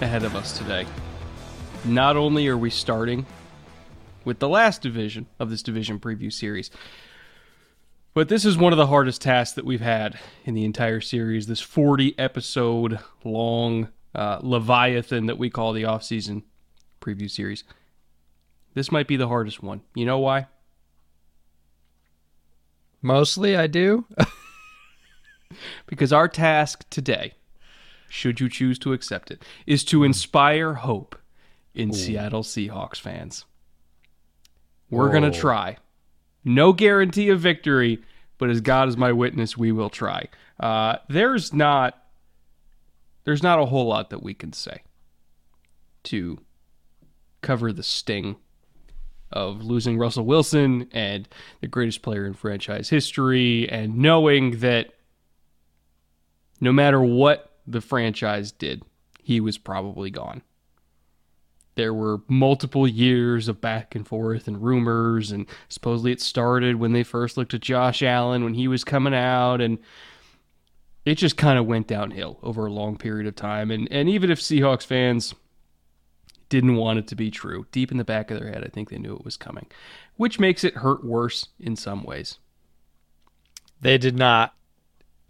ahead of us today. Not only are we starting with the last division of this division preview series, but this is one of the hardest tasks that we've had in the entire series. This 40 episode long uh, Leviathan that we call the offseason preview series. This might be the hardest one. You know why? Mostly I do. because our task today, should you choose to accept it, is to inspire hope in Ooh. Seattle Seahawks fans. We're going to try. No guarantee of victory, but as God is my witness, we will try. Uh, there's not there's not a whole lot that we can say to cover the sting of losing Russell Wilson and the greatest player in franchise history and knowing that no matter what the franchise did, he was probably gone. There were multiple years of back and forth and rumors, and supposedly it started when they first looked at Josh Allen when he was coming out, and it just kind of went downhill over a long period of time. And and even if Seahawks fans didn't want it to be true, deep in the back of their head, I think they knew it was coming, which makes it hurt worse in some ways. They did not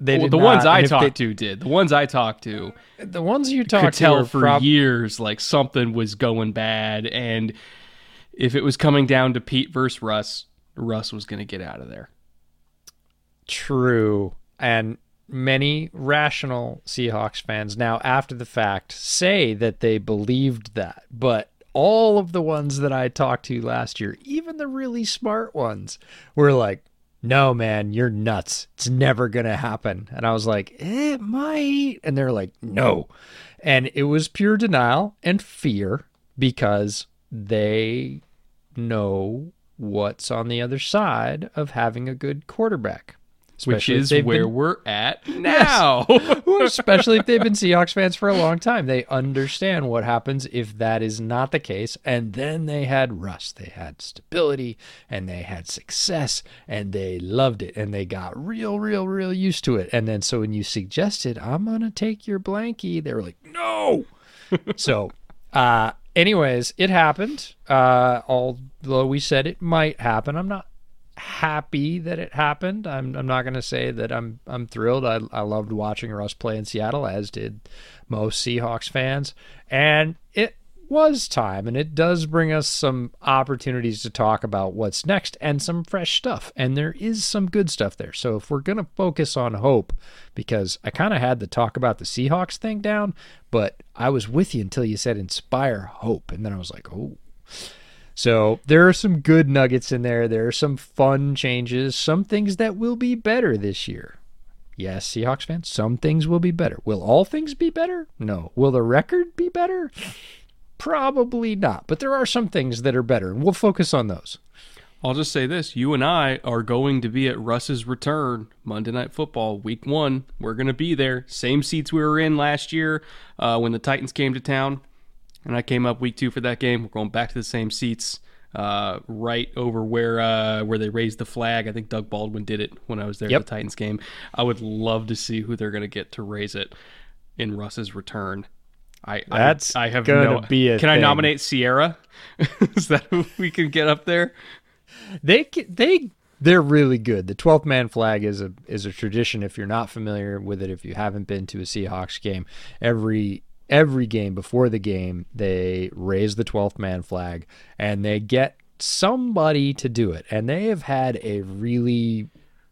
they well, the not, ones I talked they, to did. The ones I talked to, the ones you talked could to tell for prob- years like something was going bad, and if it was coming down to Pete versus Russ, Russ was going to get out of there. True, and many rational Seahawks fans now, after the fact, say that they believed that, but all of the ones that I talked to last year, even the really smart ones, were like, no, man, you're nuts. It's never going to happen. And I was like, it might. And they're like, no. And it was pure denial and fear because they know what's on the other side of having a good quarterback. Which is where been, we're at now. Yes. Especially if they've been Seahawks fans for a long time. They understand what happens if that is not the case. And then they had Russ. They had stability and they had success and they loved it and they got real, real, real used to it. And then so when you suggested, I'm going to take your blankie, they were like, no. so, uh, anyways, it happened. Uh, although we said it might happen, I'm not happy that it happened. I'm I'm not going to say that I'm I'm thrilled. I I loved watching Russ play in Seattle as did most Seahawks fans. And it was time and it does bring us some opportunities to talk about what's next and some fresh stuff. And there is some good stuff there. So if we're going to focus on hope because I kind of had the talk about the Seahawks thing down, but I was with you until you said inspire hope and then I was like, "Oh, so there are some good nuggets in there. There are some fun changes, some things that will be better this year. Yes, Seahawks fans, some things will be better. Will all things be better? No. Will the record be better? Probably not. But there are some things that are better, and we'll focus on those. I'll just say this you and I are going to be at Russ's return Monday Night Football, week one. We're going to be there. Same seats we were in last year uh, when the Titans came to town and I came up week two for that game. We're going back to the same seats, uh, right over where uh, where they raised the flag. I think Doug Baldwin did it when I was there yep. at the Titans game. I would love to see who they're going to get to raise it in Russ's return. I that's I, I have gonna no, be a Can thing. I nominate Ciara? Is that who we can get up there? They they they're really good. The 12th man flag is a is a tradition if you're not familiar with it if you haven't been to a Seahawks game every every game before the game, they raise the 12th man flag and they get somebody to do it. And they have had a really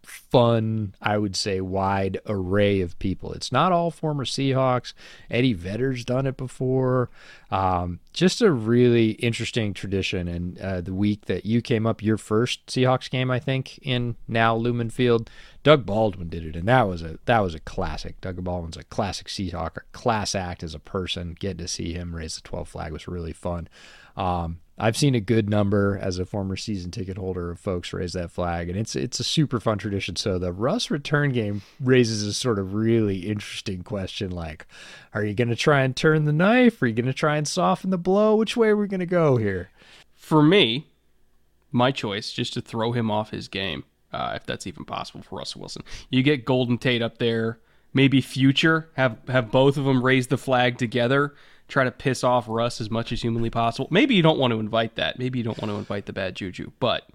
fun, I would say, wide array of people. It's not all former Seahawks. Eddie Vedder's done it before. Um, just a really interesting tradition. And uh, the week that you came up, your first Seahawks game, I think, in now Lumen Field, Doug Baldwin did it, and that was a that was a classic. Doug Baldwin's a classic Seahawk, a class act as a person. Getting to see him raise the 12 flag was really fun. Um, I've seen a good number as a former season ticket holder of folks raise that flag, and it's it's a super fun tradition. So the Russ return game raises a sort of really interesting question: like, are you going to try and turn the knife? Are you going to try and soften the blow? Which way are we going to go here? For me, my choice just to throw him off his game, uh, if that's even possible for Russell Wilson. You get Golden Tate up there, maybe future have have both of them raise the flag together try to piss off Russ as much as humanly possible. Maybe you don't want to invite that. Maybe you don't want to invite the bad juju. But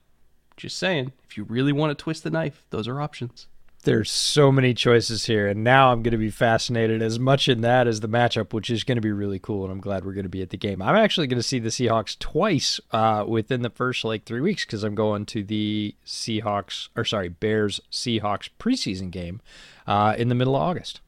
just saying, if you really want to twist the knife, those are options. There's so many choices here, and now I'm going to be fascinated as much in that as the matchup, which is going to be really cool. And I'm glad we're going to be at the game. I'm actually going to see the Seahawks twice uh, within the first like three weeks because I'm going to the Seahawks or sorry Bears Seahawks preseason game uh, in the middle of August.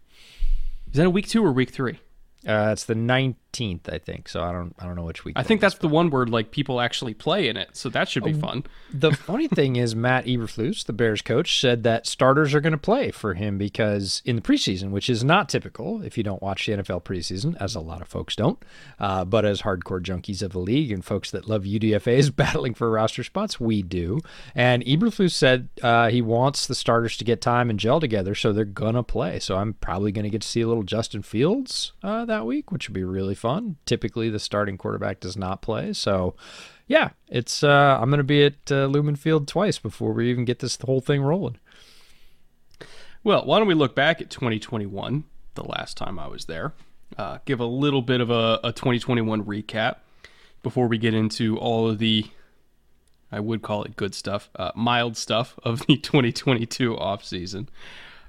Is that a week two or week three? Uh, it's the 19th, I think. So I don't I don't know which week. I think that's the one where like people actually play in it, so that should be fun. The funny thing is, Matt Eberflus, the Bears coach, said that starters are going to play for him because in the preseason, which is not typical if you don't watch the NFL preseason, as a lot of folks don't, uh, but as hardcore junkies of the league and folks that love UDFA's battling for roster spots, we do. And Eberflus said uh, he wants the starters to get time and gel together, so they're gonna play. So I'm probably going to get to see a little Justin Fields uh, that week, which would be really fun. Typically, the starting quarterback does not play, so yeah, it's uh, I'm going to be at uh, Lumen Field twice before we even get this whole thing rolling. Well, why don't we look back at 2021, the last time I was there, uh, give a little bit of a, a 2021 recap before we get into all of the, I would call it good stuff, uh, mild stuff of the 2022 offseason.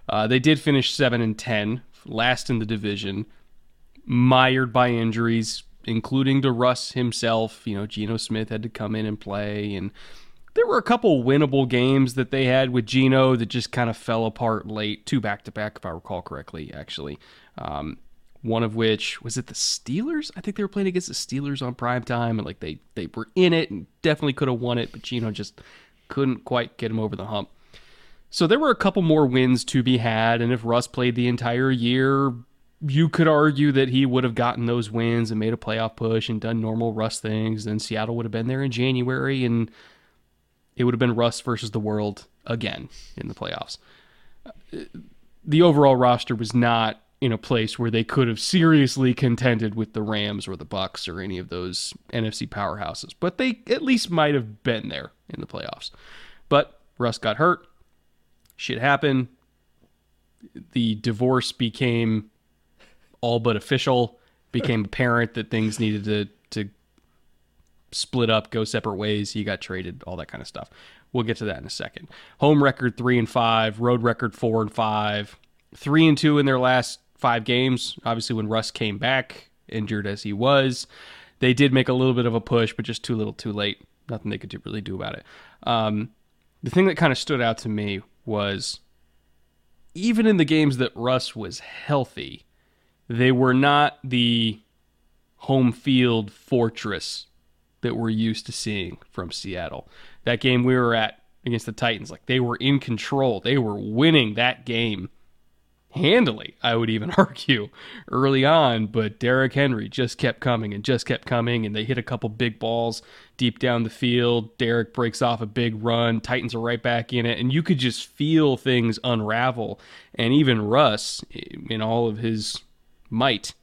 Uh, they did finish 7 and 10, last in the division, mired by injuries, including to Russ himself. You know, Geno Smith had to come in and play, and there were a couple winnable games that they had with Geno that just kind of fell apart late. Two back to back, if I recall correctly, actually. Um, one of which was it the Steelers? I think they were playing against the Steelers on prime time, and like they they were in it and definitely could have won it, but Geno just couldn't quite get him over the hump. So there were a couple more wins to be had, and if Russ played the entire year, you could argue that he would have gotten those wins and made a playoff push and done normal Russ things. Then Seattle would have been there in January, and it would have been Russ versus the world again in the playoffs. The overall roster was not in a place where they could have seriously contended with the Rams or the Bucks or any of those NFC powerhouses, but they at least might have been there in the playoffs. But Russ got hurt. Shit happened. The divorce became all but official. Became apparent that things needed to to split up, go separate ways. He got traded, all that kind of stuff. We'll get to that in a second. Home record three and five, road record four and five, three and two in their last five games. Obviously, when Russ came back, injured as he was, they did make a little bit of a push, but just too little, too late. Nothing they could do, really do about it. Um, the thing that kind of stood out to me was even in the games that Russ was healthy, they were not the home field fortress that we're used to seeing from Seattle. That game we were at against the Titans, like they were in control. They were winning that game handily, I would even argue, early on. But Derrick Henry just kept coming and just kept coming, and they hit a couple big balls deep down the field. Derrick breaks off a big run. Titans are right back in it, and you could just feel things unravel. And even Russ, in all of his might,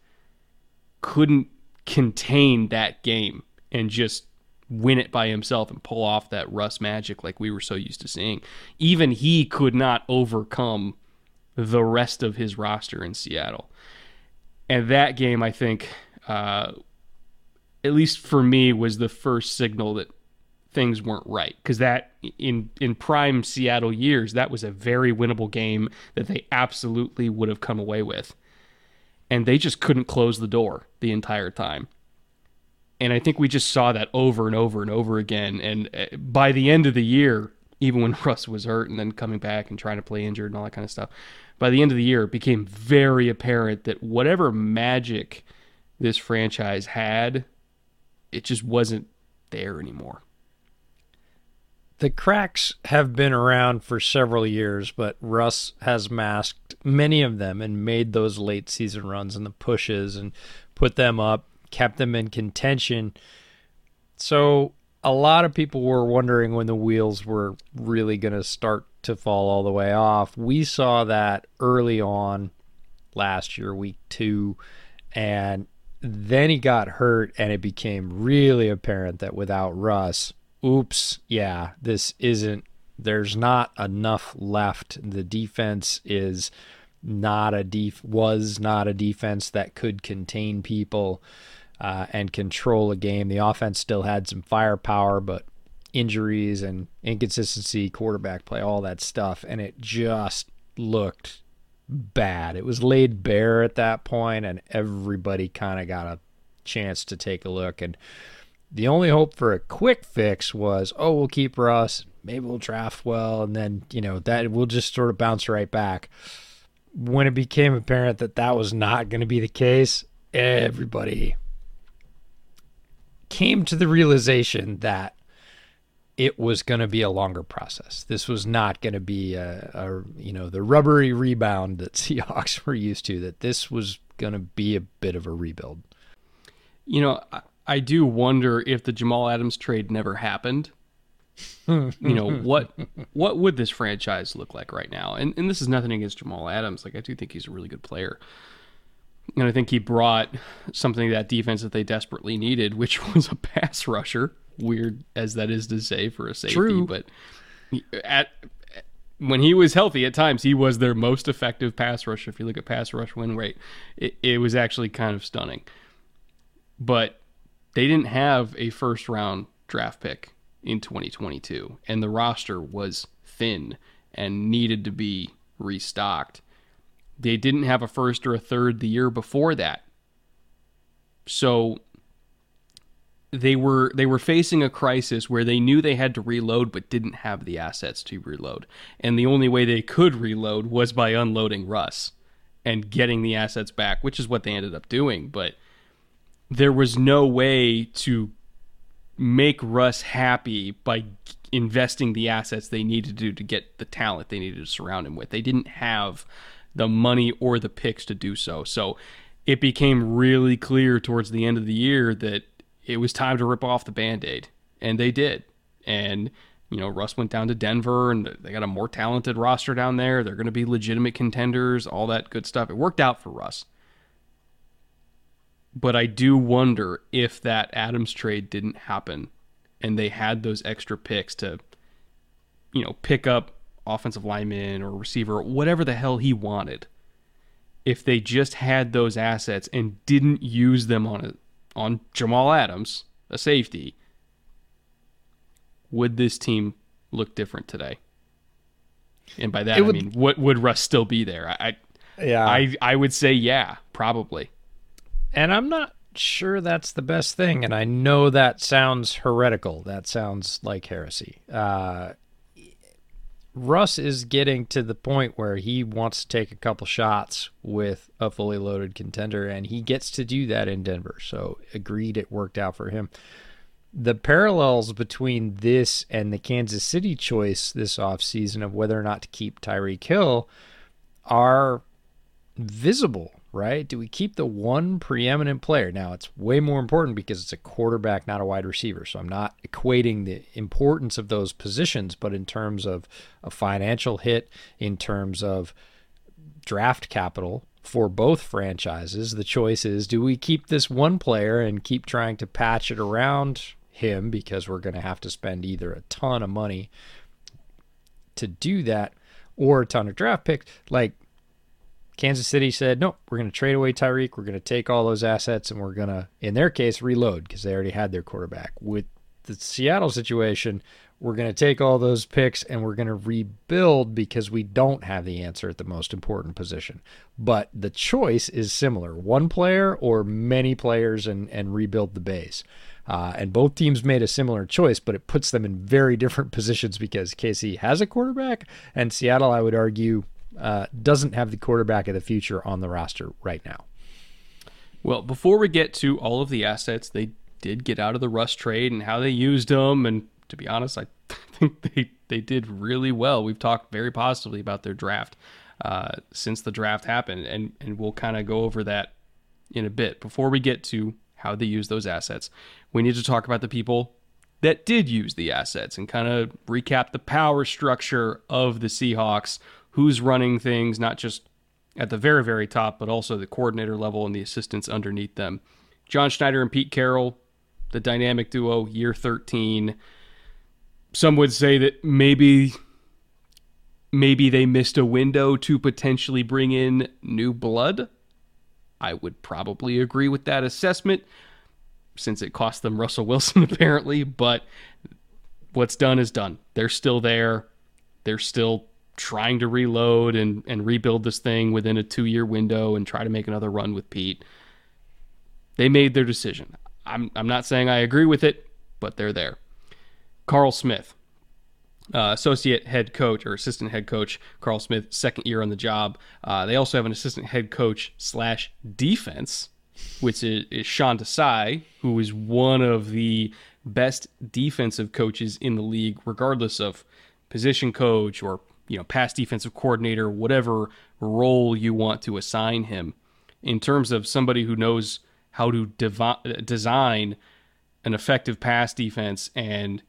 couldn't contain that game and just win it by himself and pull off that Russ magic like we were so used to seeing. Even he could not overcome the rest of his roster in Seattle. And that game, I think, uh, at least for me, was the first signal that things weren't right. Because that in in prime Seattle years, that was a very winnable game that they absolutely would have come away with. And they just couldn't close the door the entire time. And I think we just saw that over and over and over again. And uh, by the end of the year, even when Russ was hurt and then coming back and trying to play injured and all that kind of stuff, by the end of the year, it became very apparent that whatever magic this franchise had, it just wasn't there anymore. The cracks have been around for several years, but Russ has masked many of them and made those late season runs and the pushes and put them up, kept them in contention. So a lot of people were wondering when the wheels were really going to start to fall all the way off. We saw that early on last year, week two, and then he got hurt, and it became really apparent that without Russ, oops, yeah, this isn't, there's not enough left. The defense is not a def was not a defense that could contain people uh, and control a game. The offense still had some firepower, but injuries and inconsistency, quarterback play, all that stuff, and it just looked bad. It was laid bare at that point, and everybody kind of got a chance to take a look. And the only hope for a quick fix was, oh, we'll keep Russ, maybe we'll draft well, and then you know that we'll just sort of bounce right back. When it became apparent that that was not going to be the case, everybody came to the realization that it was going to be a longer process. This was not going to be a, a, you know the rubbery rebound that Seahawks were used to. That this was going to be a bit of a rebuild. You know, I, do wonder if the Jamal Adams trade never happened. you know what what would this franchise look like right now? And and this is nothing against Jamal Adams. Like I do think he's a really good player. And I think he brought something to that defense that they desperately needed, which was a pass rusher weird as that is to say for a safety, True. but at when he was healthy at times he was their most effective pass rusher if you look at pass rush win rate it, it was actually kind of stunning but they didn't have a first round draft pick in 2022 and the roster was thin and needed to be restocked. They didn't have a first or a third the year before that. So they were they were facing a crisis where they knew they had to reload but didn't have the assets to reload. And the only way they could reload was by unloading Russ and getting the assets back, which is what they ended up doing, but there was no way to make Russ happy by investing the assets they needed to do to get the talent they needed to surround him with. They didn't have the money or the picks to do so. So it became really clear towards the end of the year that it was time to rip off the band-aid and they did and you know russ went down to denver and they got a more talented roster down there they're going to be legitimate contenders all that good stuff it worked out for russ but i do wonder if that adams trade didn't happen and they had those extra picks to you know pick up offensive lineman or receiver whatever the hell he wanted if they just had those assets and didn't use them on a on Jamal Adams, a safety, would this team look different today? And by that would, I mean, what would Russ still be there? I, yeah, I, I would say yeah, probably. And I'm not sure that's the best thing. And I know that sounds heretical. That sounds like heresy. Uh, Russ is getting to the point where he wants to take a couple shots with a fully loaded contender, and he gets to do that in Denver. So, agreed, it worked out for him. The parallels between this and the Kansas City choice this offseason of whether or not to keep Tyreek Hill are visible right? Do we keep the one preeminent player? Now, it's way more important because it's a quarterback, not a wide receiver. So I'm not equating the importance of those positions, but in terms of a financial hit, in terms of draft capital for both franchises, the choice is do we keep this one player and keep trying to patch it around him because we're going to have to spend either a ton of money to do that or a ton of draft picks? Like, Kansas City said, no, we're going to trade away Tyreek. We're going to take all those assets and we're going to, in their case, reload because they already had their quarterback. With the Seattle situation, we're going to take all those picks and we're going to rebuild because we don't have the answer at the most important position. But the choice is similar one player or many players and, and rebuild the base. Uh, and both teams made a similar choice, but it puts them in very different positions because KC has a quarterback, and Seattle, I would argue, uh, doesn't have the quarterback of the future on the roster right now. Well, before we get to all of the assets they did get out of the Russ trade and how they used them, and to be honest, I think they they did really well. We've talked very positively about their draft uh, since the draft happened, and and we'll kind of go over that in a bit. Before we get to how they use those assets, we need to talk about the people that did use the assets and kind of recap the power structure of the Seahawks, who's running things, not just at the very, very top, but also the coordinator level and the assistants underneath them. John Schneider and Pete Carroll, the dynamic duo, year 13 some would say that maybe maybe they missed a window to potentially bring in new blood. I would probably agree with that assessment since it cost them Russell Wilson apparently, but what's done is done. They're still there. They're still trying to reload and, and rebuild this thing within a two year window and try to make another run with Pete. They made their decision. I'm, I'm not saying I agree with it, but they're there. Carl Smith, uh, associate head coach or assistant head coach Carl Smith, second year on the job. Uh, they also have an assistant head coach slash defense, which is, is Sean Desai, who is one of the best defensive coaches in the league, regardless of position coach or you know past defensive coordinator, whatever role you want to assign him. In terms of somebody who knows how to design an effective pass defense and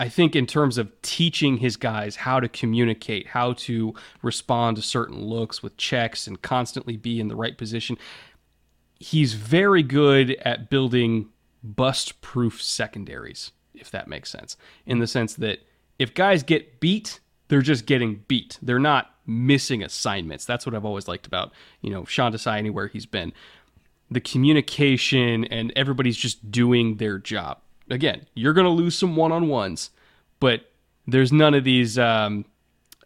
I think in terms of teaching his guys how to communicate, how to respond to certain looks with checks and constantly be in the right position, he's very good at building bust proof secondaries, if that makes sense. In the sense that if guys get beat, they're just getting beat. They're not missing assignments. That's what I've always liked about, you know, Sean Desai anywhere he's been. The communication and everybody's just doing their job again, you're going to lose some one on ones, but there's none of these, um,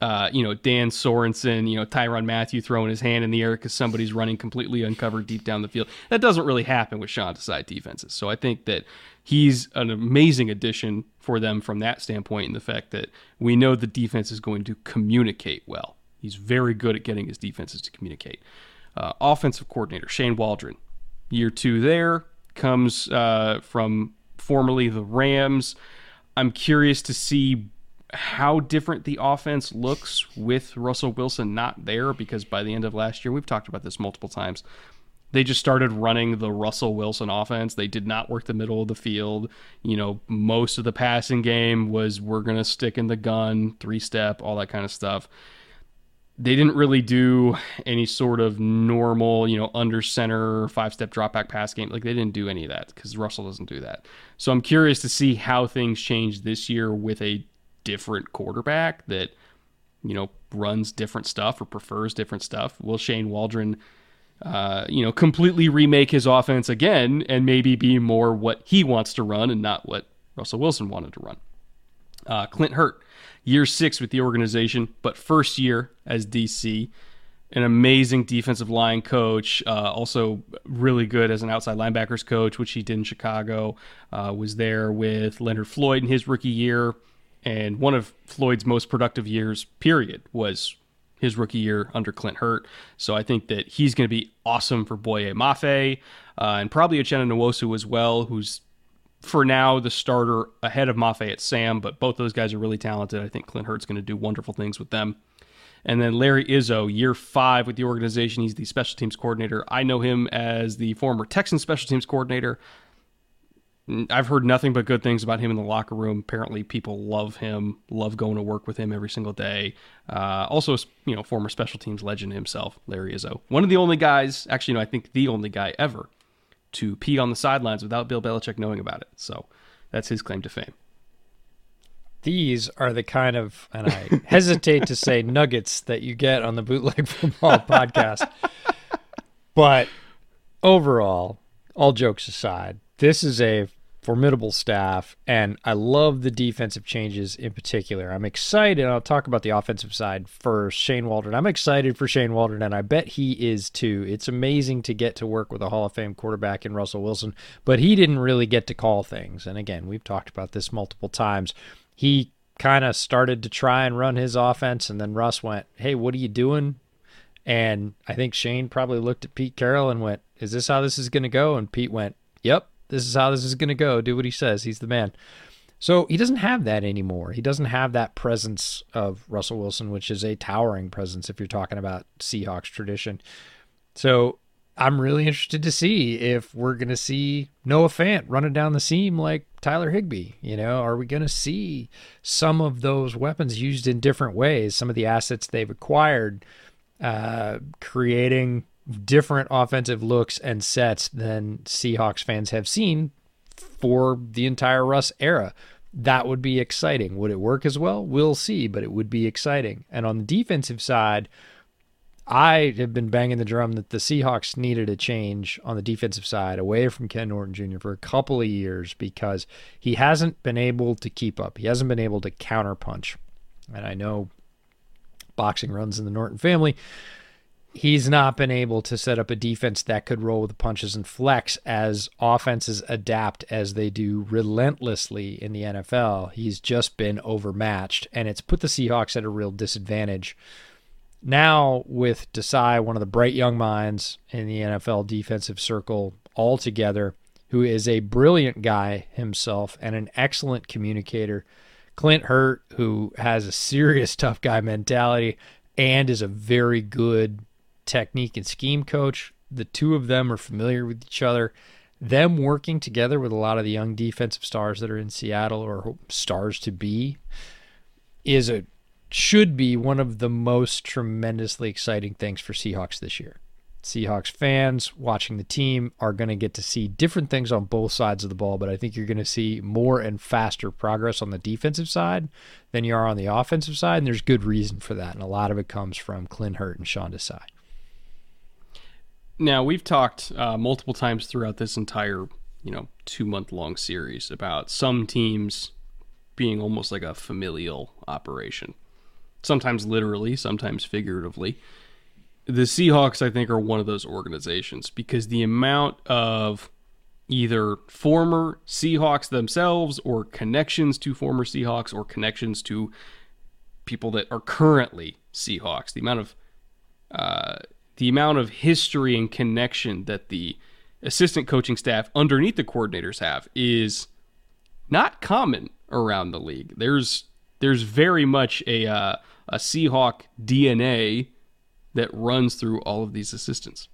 uh, you know, Dan Sorensen, you know, Tyrann Mathieu throwing his hand in the air because somebody's running completely uncovered deep down the field. That doesn't really happen with Sean Desai defenses. So I think that he's an amazing addition for them from that standpoint, in the fact that we know the defense is going to communicate well. He's very good at getting his defenses to communicate. Uh, offensive coordinator Shane Waldron, year two there comes uh, from formerly the Rams. I'm curious to see how different the offense looks with Russell Wilson not there because by the end of last year, we've talked about this multiple times. They just started running the Russell Wilson offense. They did not work the middle of the field. You know, most of the passing game was we're going to stick in the gun, three step, all that kind of stuff they didn't really do any sort of normal, you know, under center five step drop back pass game. Like they didn't do any of that because Russell doesn't do that. So I'm curious to see how things change this year with a different quarterback that, you know, runs different stuff or prefers different stuff. Will Shane Waldron, uh, you know, completely remake his offense again and maybe be more what he wants to run and not what Russell Wilson wanted to run? Uh, Clint Hurtt year six with the organization, but first year as DC. An amazing defensive line coach, uh, also really good as an outside linebackers coach, which he did in Chicago. Uh, was there with Leonard Floyd in his rookie year, and one of Floyd's most productive years, period, was his rookie year under Clint Hurtt. So I think that he's going to be awesome for Boye Mafe uh, and probably Uchenna Nwosu as well, who's for now the starter ahead of Mafe at Sam, but both those guys are really talented. I think Clint Hurtt's going to do wonderful things with them. And then Larry Izzo, year five with the organization. He's the special teams coordinator. I know him as the former Texan special teams coordinator. I've heard nothing but good things about him in the locker room. Apparently, people love him, love going to work with him every single day. Uh, also, you know, former special teams legend himself, Larry Izzo. One of the only guys, actually, no, I think the only guy ever to pee on the sidelines without Bill Belichick knowing about it. So that's his claim to fame. These are the kind of, and I hesitate to say nuggets that you get on the Bootleg Football podcast. But overall, all jokes aside, this is a formidable staff, and I love the defensive changes in particular. I'm excited. I'll talk about the offensive side first. Shane Waldron. I'm excited for Shane Waldron, and I bet he is too. It's amazing to get to work with a Hall of Fame quarterback in Russell Wilson, but he didn't really get to call things. And again, we've talked about this multiple times. He kind of started to try and run his offense, and then Russ went, Hey, what are you doing? And I think Shane probably looked at Pete Carroll and went, Is this how this is going to go? And Pete went, Yep, this is how this is going to go. Do what he says. He's the man. So he doesn't have that anymore. He doesn't have that presence of Russell Wilson, which is a towering presence if you're talking about Seahawks tradition. So I'm really interested to see if we're going to see Noah Fant running down the seam like Tyler Higbee. You know, are we going to see some of those weapons used in different ways? Some of the assets they've acquired, uh, creating different offensive looks and sets than Seahawks fans have seen for the entire Russ era. That would be exciting. Would it work as well? We'll see, but it would be exciting. And on the defensive side, I have been banging the drum that the Seahawks needed a change on the defensive side away from Ken Norton Jr. for a couple of years because he hasn't been able to keep up. He hasn't been able to counterpunch. And I know boxing runs in the Norton family he's not been able to set up a defense that could roll with the punches and flex as offenses adapt as they do relentlessly in the NFL. He's just been overmatched, and it's put the Seahawks at a real disadvantage. Now, with Desai, one of the bright young minds in the NFL defensive circle altogether, who is a brilliant guy himself and an excellent communicator. Clint Hurtt, who has a serious tough guy mentality and is a very good technique and scheme coach. The two of them are familiar with each other. Them working together with a lot of the young defensive stars that are in Seattle or stars to be is a should be one of the most tremendously exciting things for Seahawks this year. Seahawks fans watching the team are going to get to see different things on both sides of the ball, but I think you're going to see more and faster progress on the defensive side than you are on the offensive side, and there's good reason for that. And a lot of it comes from Clint Hurtt and Sean Desai. Now we've talked uh, multiple times throughout this entire, you know, two month long series about some teams being almost like a familial operation. Sometimes literally, sometimes figuratively. The Seahawks, I think, are one of those organizations because the amount of either former Seahawks themselves or connections to former Seahawks or connections to people that are currently Seahawks, the amount of uh, the amount of history and connection that the assistant coaching staff underneath the coordinators have is not common around the league. There's there's very much a uh, a Seahawk DNA that runs through all of these assistants.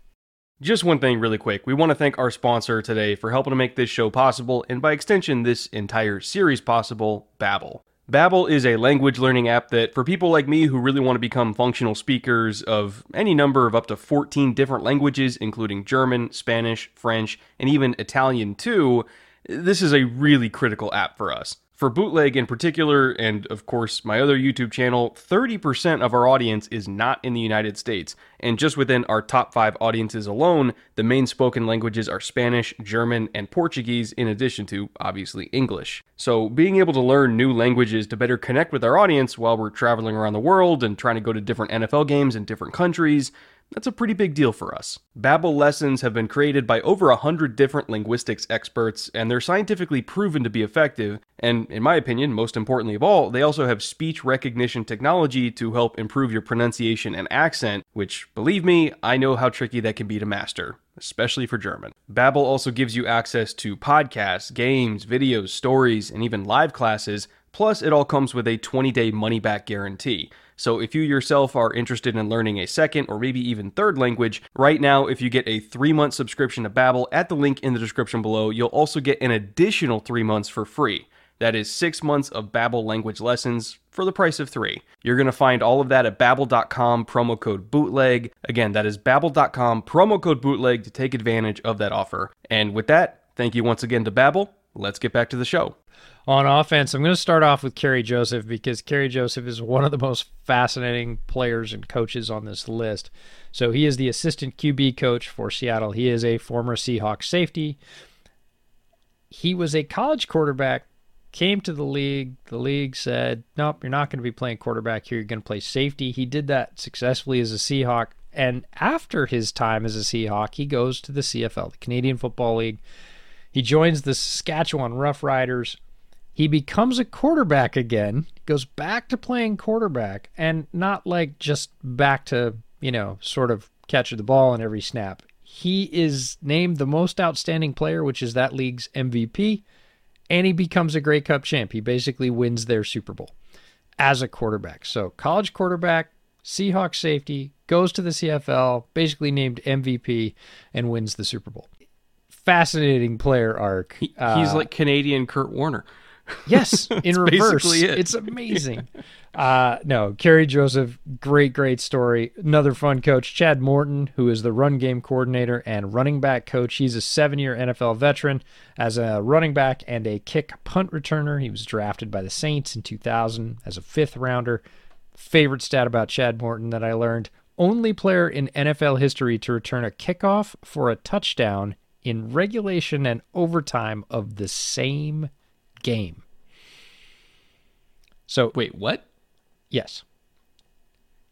Just one thing, really quick. We want to thank our sponsor today for helping to make this show possible, and by extension, this entire series possible, Babbel. Babbel is a language learning app that for people like me who really want to become functional speakers of any number of up to 14 different languages including German, Spanish, French, and even Italian too, this is a really critical app for us. For Bootleg in particular, and of course my other YouTube channel, 30% of our audience is not in the United States. And just within our top five audiences alone, the main spoken languages are Spanish, German, and Portuguese, in addition to, obviously, English. So being able to learn new languages to better connect with our audience while we're traveling around the world and trying to go to different NFL games in different countries, that's a pretty big deal for us. Babbel lessons have been created by over a hundred different linguistics experts, and they're scientifically proven to be effective. And in my opinion, most importantly of all, they also have speech recognition technology to help improve your pronunciation and accent, which, believe me, I know how tricky that can be to master, especially for German. Babbel also gives you access to podcasts, games, videos, stories, and even live classes. Plus, it all comes with a 20 day money back guarantee. So if you yourself are interested in learning a second or maybe even third language, right now if you get a 3-month subscription to Babbel at the link in the description below, you'll also get an additional 3 months for free. That is 6 months of Babbel language lessons for the price of 3. You're to find all of that at babbel.com promo code bootleg. Again, that is babbel.com promo code bootleg to take advantage of that offer. And with that, thank you once again to Babbel. Let's get back to the show on offense, I'm going to start off with Kerry Joseph because Kerry Joseph is one of the most fascinating players and coaches on this list. So he is the assistant QB coach for Seattle. He is a former Seahawks safety. he was a college quarterback, came to the league. The league said, nope, you're not going to be playing quarterback here. You're going to play safety. He did that successfully as a Seahawk. And after his time as a Seahawk, he goes to the CFL, the Canadian Football League. He joins the Saskatchewan Roughriders. He becomes a quarterback again, goes back to playing quarterback, and not like just back to, you know, sort of catch the ball in every snap. He is named the most outstanding player, which is that league's MVP, and he becomes a Grey Cup champ. He basically wins their Super Bowl as a quarterback. So, college quarterback, Seahawks safety, goes to the CFL, basically named MVP, and wins the Super Bowl. Fascinating player arc. He, Uh, he's like Canadian Kurt Warner. Yes, in reverse. it. It's amazing. uh, no, Kerry Joseph, great, great story. Another fun coach, Chad Morton, who is the run game coordinator and running back coach. He's a seven year NFL veteran as a running back and a kick punt returner. He was drafted by the Saints in 2000 as a fifth rounder. Favorite stat about Chad Morton that I learned only player in NFL history to return a kickoff for a touchdown in regulation and overtime of the same game. So, Wait, what? yes.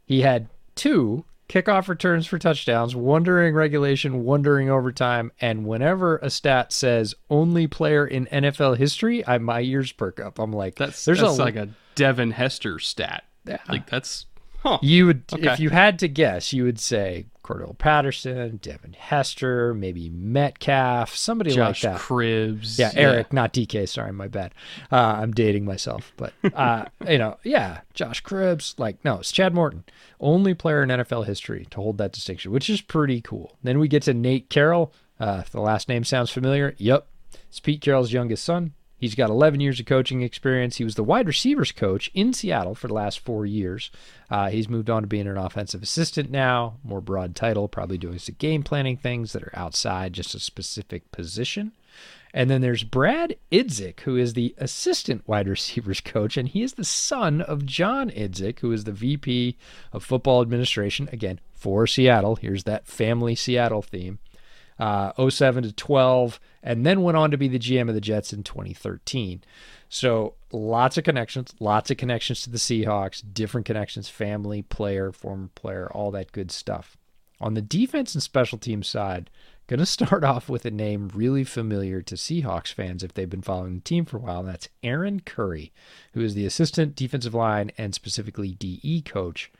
He had two kickoff returns for touchdowns, one during regulation, one during overtime, and whenever a stat says only player in NFL history, I my ears perk up. I'm like, That's there's that's a like a Devin Hester stat. Yeah. Like that's huh. You would, Okay. if you had to guess, you would say Cordarrelle Patterson, Devin Hester, maybe Metcalf, somebody Josh like that. Josh Cribbs. Yeah, Eric, not DK. Sorry, my bad. Uh, I'm dating myself, but uh, you know, yeah, Josh Cribbs. Like, no, it's Chad Morton, only player in NFL history to hold that distinction, which is pretty cool. Then we get to Nate Carroll. Uh, if the last name sounds familiar, yep, it's Pete Carroll's youngest son. He's got 11 years of coaching experience. He was the wide receivers coach in Seattle for the last four years. Uh, he's moved on to being an offensive assistant now, more broad title, probably doing some game planning things that are outside just a specific position. And then there's Brad Idzik, who is the assistant wide receivers coach, and he is the son of John Idzik, who is the VP of football administration, again, for Seattle. Here's that family Seattle theme. Uh, 07 to 12, and then went on to be the GM of the Jets in 2013. So lots of connections, lots of connections to the Seahawks, different connections, family, player, former player, all that good stuff. On the defense and special team side, going to start off with a name really familiar to Seahawks fans if they've been following the team for a while, and that's Aaron Curry, who is the assistant defensive line and specifically DE coach.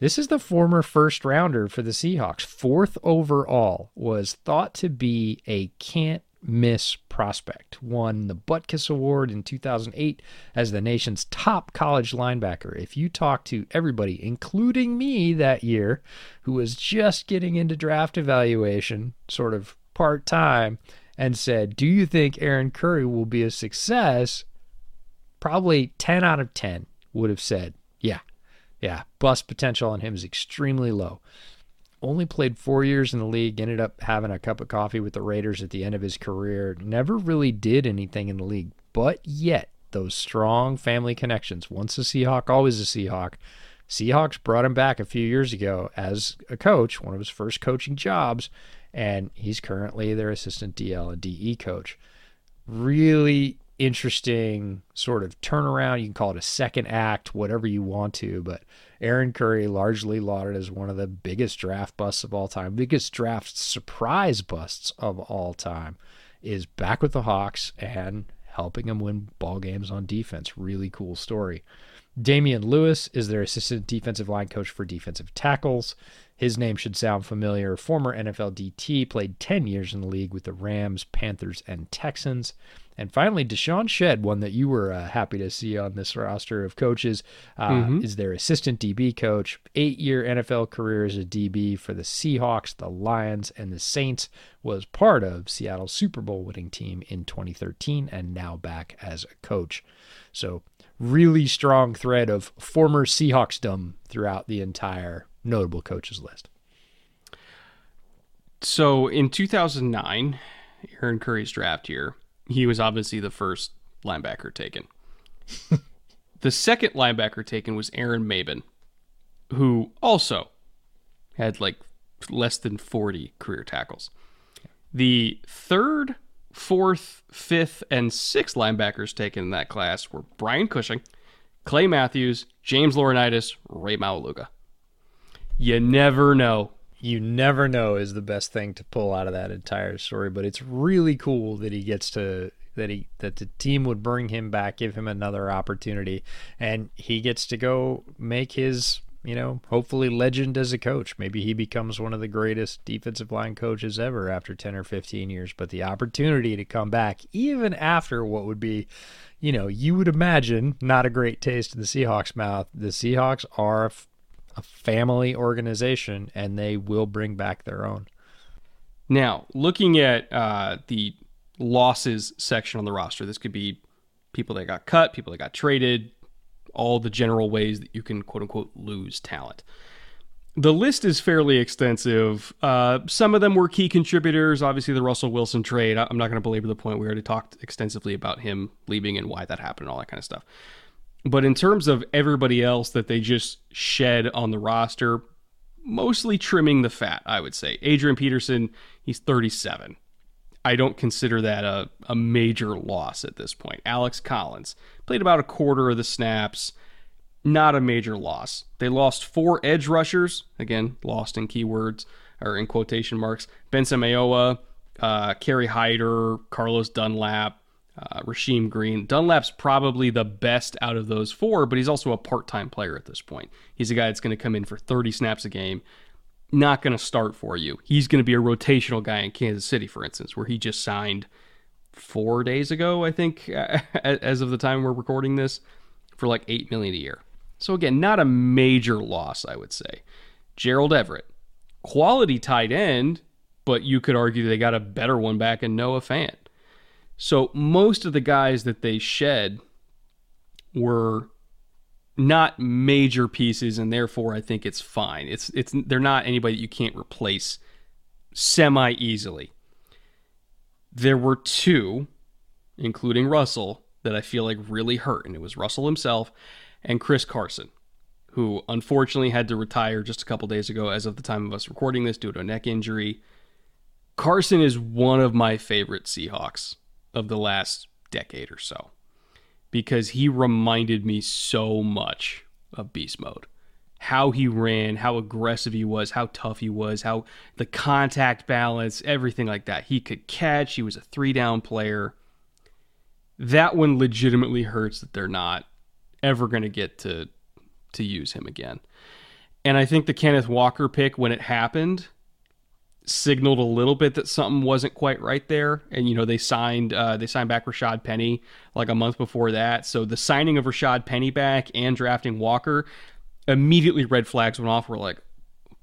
This is the former first rounder for the Seahawks. Fourth overall was thought to be a can't miss prospect. Won the Butkus Award in 2008 as the nation's top college linebacker. If you talk to everybody, including me that year, who was just getting into draft evaluation, sort of part time, and said, Do you think Aaron Curry will be a success? Probably 10 out of 10 would have said, Yeah, yeah, bust potential on him is extremely low. Only played four years in the league, ended up having a cup of coffee with the Raiders at the end of his career. Never really did anything in the league, but yet those strong family connections. Once a Seahawk, always a Seahawk. Seahawks brought him back a few years ago as a coach, one of his first coaching jobs, and he's currently their assistant DL and DE coach. Really interesting sort of turnaround. You can call it a second act, whatever you want to, but Aaron Curry largely lauded as one of the biggest draft busts of all time, biggest draft surprise busts of all time, is back with the Hawks and helping them win ball games on defense. Really cool story. Damione Lewis is their assistant defensive line coach for defensive tackles. His name should sound familiar. Former NFL DT, played 10 years in the league with the Rams, Panthers, and Texans. And finally, DeShawn Shead, one that you were uh, happy to see on this roster of coaches, uh, is their assistant DB coach. Eight year NFL career as a DB for the Seahawks, the Lions, and the Saints. Was part of Seattle's Super Bowl winning team in 2013 and now back as a coach. So, really strong thread of former Seahawksdom throughout the entire notable coaches list. So in 2009, Aaron Curry's draft year, he was obviously the first linebacker taken. the second linebacker taken was Aaron Maybin, who also had like less than 40 career tackles. The third fourth, fifth, and sixth linebackers taken in that class were Brian Cushing, Clay Matthews, James Laurinaitis, Ray Maualuga. You never know. You never know is the best thing to pull out of that entire story, but it's really cool that he gets to that he that the team would bring him back, give him another opportunity, and he gets to go make his you know, hopefully legend as a coach. Maybe he becomes one of the greatest defensive line coaches ever after 10 or 15 years. But the opportunity to come back, even after what would be, you know, you would imagine not a great taste in the Seahawks' mouth. The Seahawks are a, family organization and they will bring back their own. Now, looking at uh, the losses section on the roster, this could be people that got cut, people that got traded, all the general ways that you can quote unquote lose talent. The list is fairly extensive. Uh, some of them were key contributors. Obviously, the Russell Wilson trade. I'm not going to belabor the point. We already talked extensively about him leaving and why that happened and all that kind of stuff. But in terms of everybody else that they just shed on the roster, mostly trimming the fat, I would say. Adrian Peterson, he's 37. I don't consider that a, a major loss at this point. Alex Collins played about a quarter of the snaps. Not a major loss. They lost four edge rushers. Again, lost in keywords or in quotation marks. Benson Mayowa, uh, Kerry Hyder, Carlos Dunlap, uh, Rasheem Green. Dunlap's probably the best out of those four, but he's also a part time player at this point. He's a guy that's going to come in for 30 snaps a game, not going to start for you. He's going to be a rotational guy in Kansas City, for instance, where he just signed four days ago, I think, as of the time we're recording this, for like eight million a year. So again, not a major loss, I would say. Gerald Everett, quality tight end, but you could argue they got a better one back in Noah Fant. So most of the guys that they shed were not major pieces, and therefore I think it's fine. It's it's they're not anybody that you can't replace semi easily. There were two, including Russell, that I feel like really hurt, and it was Russell himself and Chris Carson, who unfortunately had to retire just a couple days ago, as of the time of us recording this, due to a neck injury. Carson is one of my favorite Seahawks of the last decade or so because he reminded me so much of Beast Mode. How he ran, how aggressive he was, how tough he was, how the contact balance, everything like that. He could catch, he was a three down player. That one legitimately hurts that they're not ever going to get to to use him again. And I think the Kenneth Walker pick when it happened signaled a little bit that something wasn't quite right there. And you know, they signed uh, they signed back Rashad Penny like a month before that. So the signing of Rashad Penny back and drafting Walker immediately red flags went off. We're like,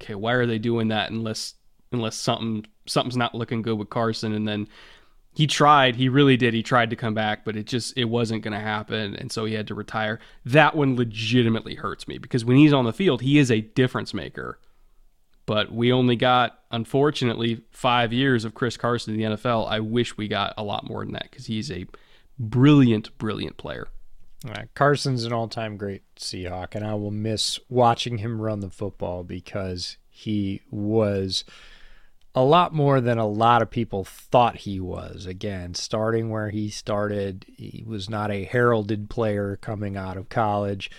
okay, why are they doing that unless unless something something's not looking good with Carson? And then he tried, he really did. He tried to come back, but it just it wasn't going to happen, and so he had to retire. That one legitimately hurts me because when he's on the field, he is a difference maker but we only got, unfortunately, five years of Chris Carson in the NFL. I wish we got a lot more than that because he's a brilliant, brilliant player. Carson's an all time great Seahawk, and I will miss watching him run the football because he was a lot more than a lot of people thought he was. Again, starting where he started, he was not a heralded player coming out of college.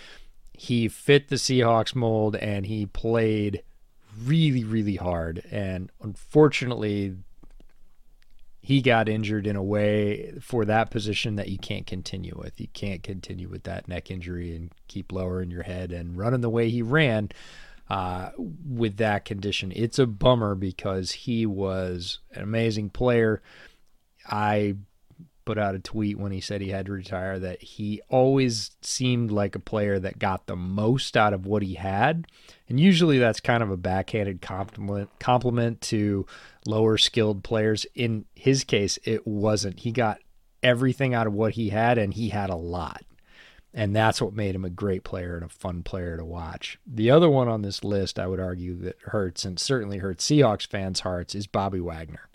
He fit the Seahawks mold and he played really, really hard. And unfortunately, he got injured in a way for that position that you can't continue with. You can't continue with that neck injury and keep lowering your head and running the way he ran uh, with that condition. It's a bummer because he was an amazing player. I put out a tweet when he said he had to retire that he always seemed like a player that got the most out of what he had. And usually that's kind of a backhanded compliment compliment to lower skilled players. In his case, it wasn't. He got everything out of what he had and he had a lot. And that's what made him a great player and a fun player to watch. The other one on this list, I would argue, that hurts and certainly hurts Seahawks fans' hearts is Bobby Wagner.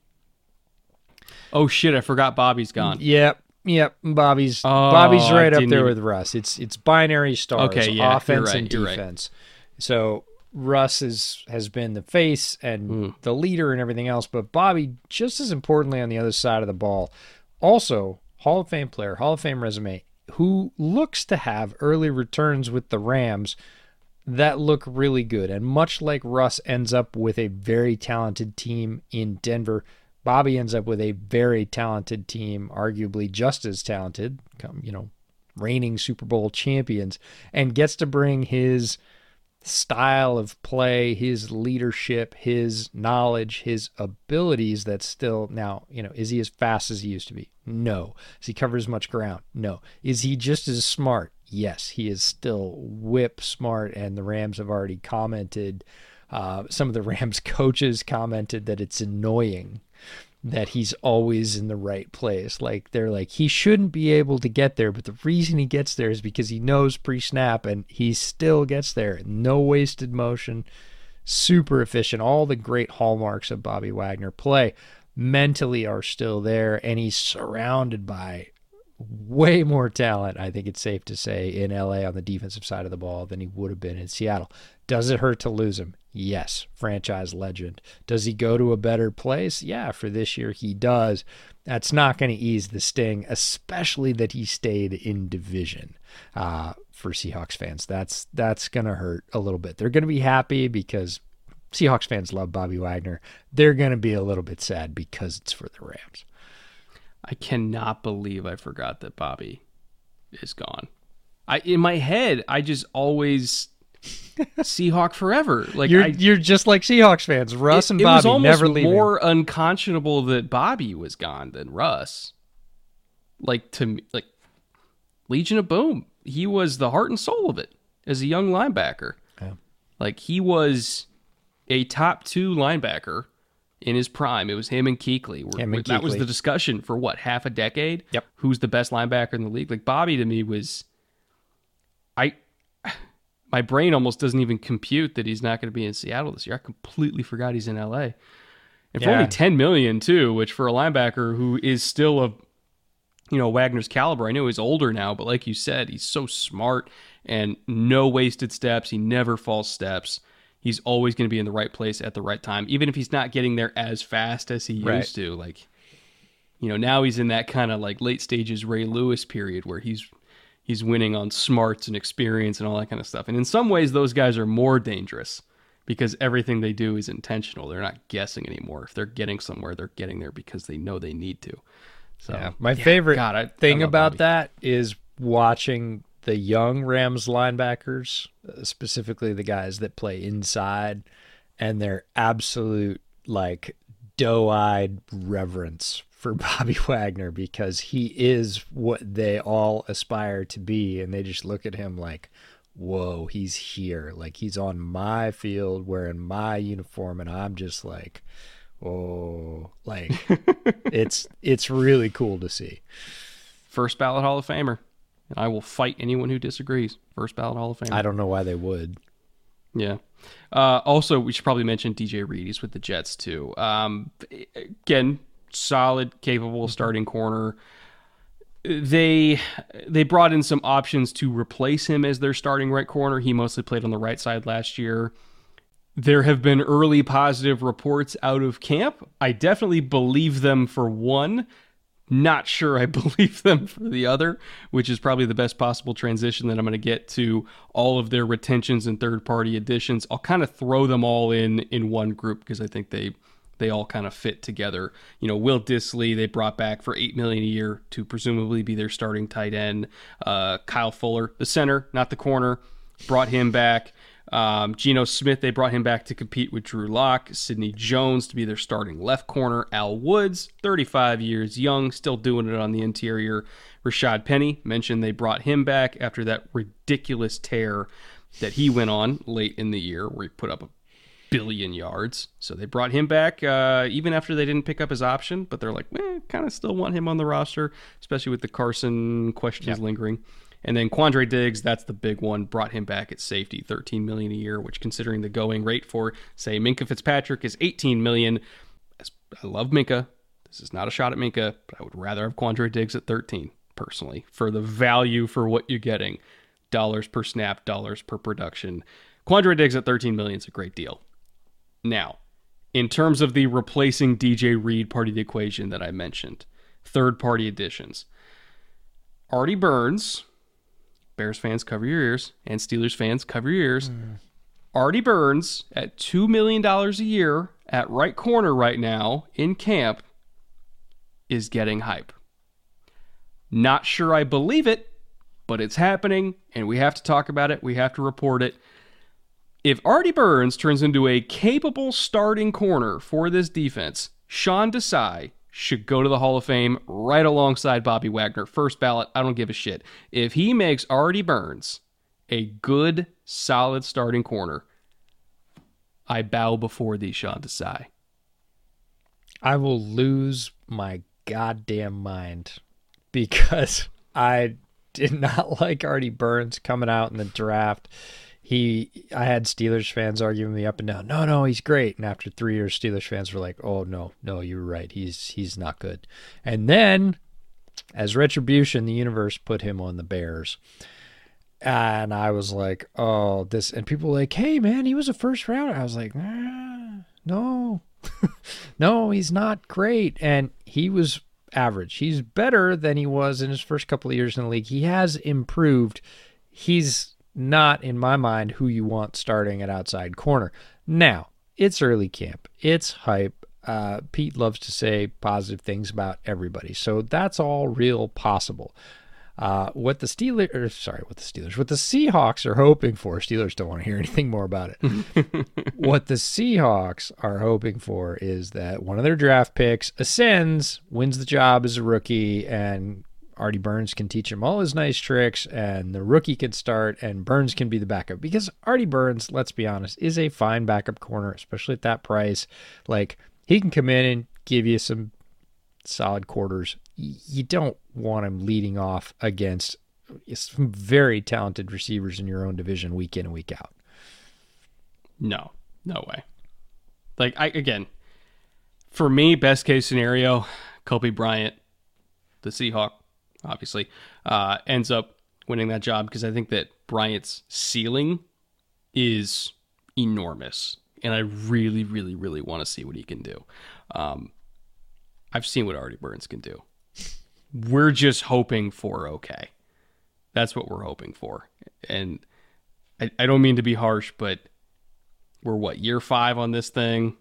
Oh shit! I forgot Bobby's gone. Yep, yep. Bobby's oh, Bobby's right up there with Russ. It's it's binary stars, okay, yeah, offense right, and defense. Right. So Russ is has been the face and hmm. the leader and everything else, but Bobby, just as importantly on the other side of the ball, also Hall of Fame player, Hall of Fame resume, who looks to have early returns with the Rams that look really good. And much like Russ ends up with a very talented team in Denver, Bobby ends up with a very talented team, arguably just as talented, come, you know, reigning Super Bowl champions, and gets to bring his style of play, his leadership, his knowledge, his abilities that's still now, you know, is he as fast as he used to be? No. Does he cover as much ground? No. Is he just as smart? Yes, he is still whip smart, and the Rams have already commented. Uh, some of the Rams coaches commented that it's annoying that he's always in the right place. Like they're like he shouldn't be able to get there, but the reason he gets there is because he knows pre-snap and he still gets there. No wasted motion, super efficient. All the great hallmarks of Bobby Wagner play mentally are still there and he's surrounded by way more talent, I think it's safe to say, in LA on the defensive side of the ball than he would have been in Seattle. Does it hurt to lose him? Yes, franchise legend. Does he go to a better place? Yeah, for this year he does. That's not going to ease the sting, especially that he stayed in division. Uh, for Seahawks fans, that's that's going to hurt a little bit. They're going to be happy because Seahawks fans love Bobby Wagner. They're going to be a little bit sad because it's for the Rams. I cannot believe I forgot that Bobby is gone. I in my head, I just always Seahawk forever. Like You're I, you're just like Seahawks fans. Russ it, and it was Bobby almost never leaving. more unconscionable that Bobby was gone than Russ. Like to me, like Legion of Boom, he was the heart and soul of it as a young linebacker. Yeah. Like he was a top two linebacker in his prime. It was him and Kuechly. We're- Him and that was the discussion for what half a decade. Yep. Who's the best linebacker in the league? Like Bobby to me was, my brain almost doesn't even compute that he's not going to be in Seattle this year. I completely forgot he's in L.A. And for Yeah. only ten million too, which for a linebacker who is still a, you know, Wagner's caliber. I know he's older now, but like you said, he's so smart and no wasted steps. He never falls steps. He's always going to be in the right place at the right time, even if he's not getting there as fast as he Right. used to. Like, you know, now he's in that kind of like late stages Ray Lewis period where he's he's winning on smarts and experience and all that kind of stuff. And in some ways, those guys are more dangerous because everything they do is intentional. They're not guessing anymore. If they're getting somewhere, they're getting there because they know they need to. So, Yeah. My favorite God, I- thing I about that is watching the young Rams linebackers, uh, specifically the guys that play inside, and their absolute like doe-eyed reverence for Bobby Wagner because he is what they all aspire to be, and they just look at him like, "Whoa, he's here! Like he's on my field wearing my uniform, and I'm just like." Oh, like it's it's really cool to see. first ballot Hall of Famer. And I will fight anyone who disagrees. First ballot Hall of Famer. I don't know why they would. Yeah. Uh, also, we should probably mention DJ Reed. He's with the Jets too. Um, again, solid, capable starting corner. They they brought in some options to replace him as their starting right corner. He mostly played on the right side last year. There have been early positive reports out of camp. I definitely believe them for one. Not sure I believe them for the other, which is probably the best possible transition that I'm going to get to all of their retentions and third party additions. I'll kind of throw them all in in one group because I think they they all kind of fit together. You know, Will Dissly they brought back for eight million a year to presumably be their starting tight end. Uh, Kyle Fuller, the center, not the corner, brought him back. Um, Geno Smith, they brought him back to compete with Drew Lock. Sidney Jones to be their starting left corner. Al Woods, 35 years young, still doing it on the interior. Rashad Penny, mentioned they brought him back after that ridiculous tear that he went on late in the year where he put up a billion yards. So they brought him back uh, even after they didn't pick up his option, but they're like, eh, kind of still want him on the roster, especially with the Carson questions lingering. And then Quandre Diggs, that's the big one, brought him back at safety, 13 million a year, which considering the going rate for say Minkah Fitzpatrick is 18 million. I love Minkah. This is not a shot at Minkah, but I would rather have Quandre Diggs at 13 personally for the value for what you're getting. Dollars per snap, dollars per production. Quandre Diggs at 13 million is a great deal. Now, in terms of the replacing DJ Reed part of the equation that I mentioned, third party additions, Artie Burns, Bears fans cover your ears, and Steelers fans cover your ears. Mm. Artie Burns at $2 million a year at right corner right now in camp is getting hype. Not sure I believe it, but it's happening and we have to talk about it. We have to report it. If Artie Burns turns into a capable starting corner for this defense, Sean Desai should go to the Hall of Fame right alongside Bobby Wagner. First ballot, I don't give a shit. If he makes Artie Burns a good, solid starting corner, I bow before thee, Sean Desai. I will lose my goddamn mind because I did not like Artie Burns coming out in the draft. He, I had Steelers fans arguing me up and down. No, no, he's great. And after three years, Steelers fans were like, "Oh no, no, you're right. He's he's not good." And then, as retribution, the universe put him on the Bears. And I was like, "Oh, this." And people were like, "Hey, man, he was a first rounder." I was like, ah, "No, no, he's not great." And he was average. He's better than he was in his first couple of years in the league. He has improved. He's not, in my mind, who you want starting at outside corner. Now, it's early camp, it's hype. Uh, Pete loves to say positive things about everybody. So that's all real possible. Uh, what the Steelers, sorry, what the Steelers, what the Seahawks are hoping for, Steelers don't want to hear anything more about it. what the Seahawks are hoping for is that one of their draft picks ascends, wins the job as a rookie, and Artie Burns can teach him all his nice tricks, and the rookie can start, and Burns can be the backup. Because Artie Burns, let's be honest, is a fine backup corner, especially at that price. Like, he can come in and give you some solid quarters. You don't want him leading off against some very talented receivers in your own division week in and week out. No, no way. Like I again, for me, best case scenario, Coby Bryant, the Seahawk, obviously, uh, ends up winning that job because I think that Bryant's ceiling is enormous, and I really, really, really want to see what he can do. Um, I've seen what Artie Burns can do. We're just hoping for okay. That's what we're hoping for. And I, I don't mean to be harsh, but we're what, year five on this thing?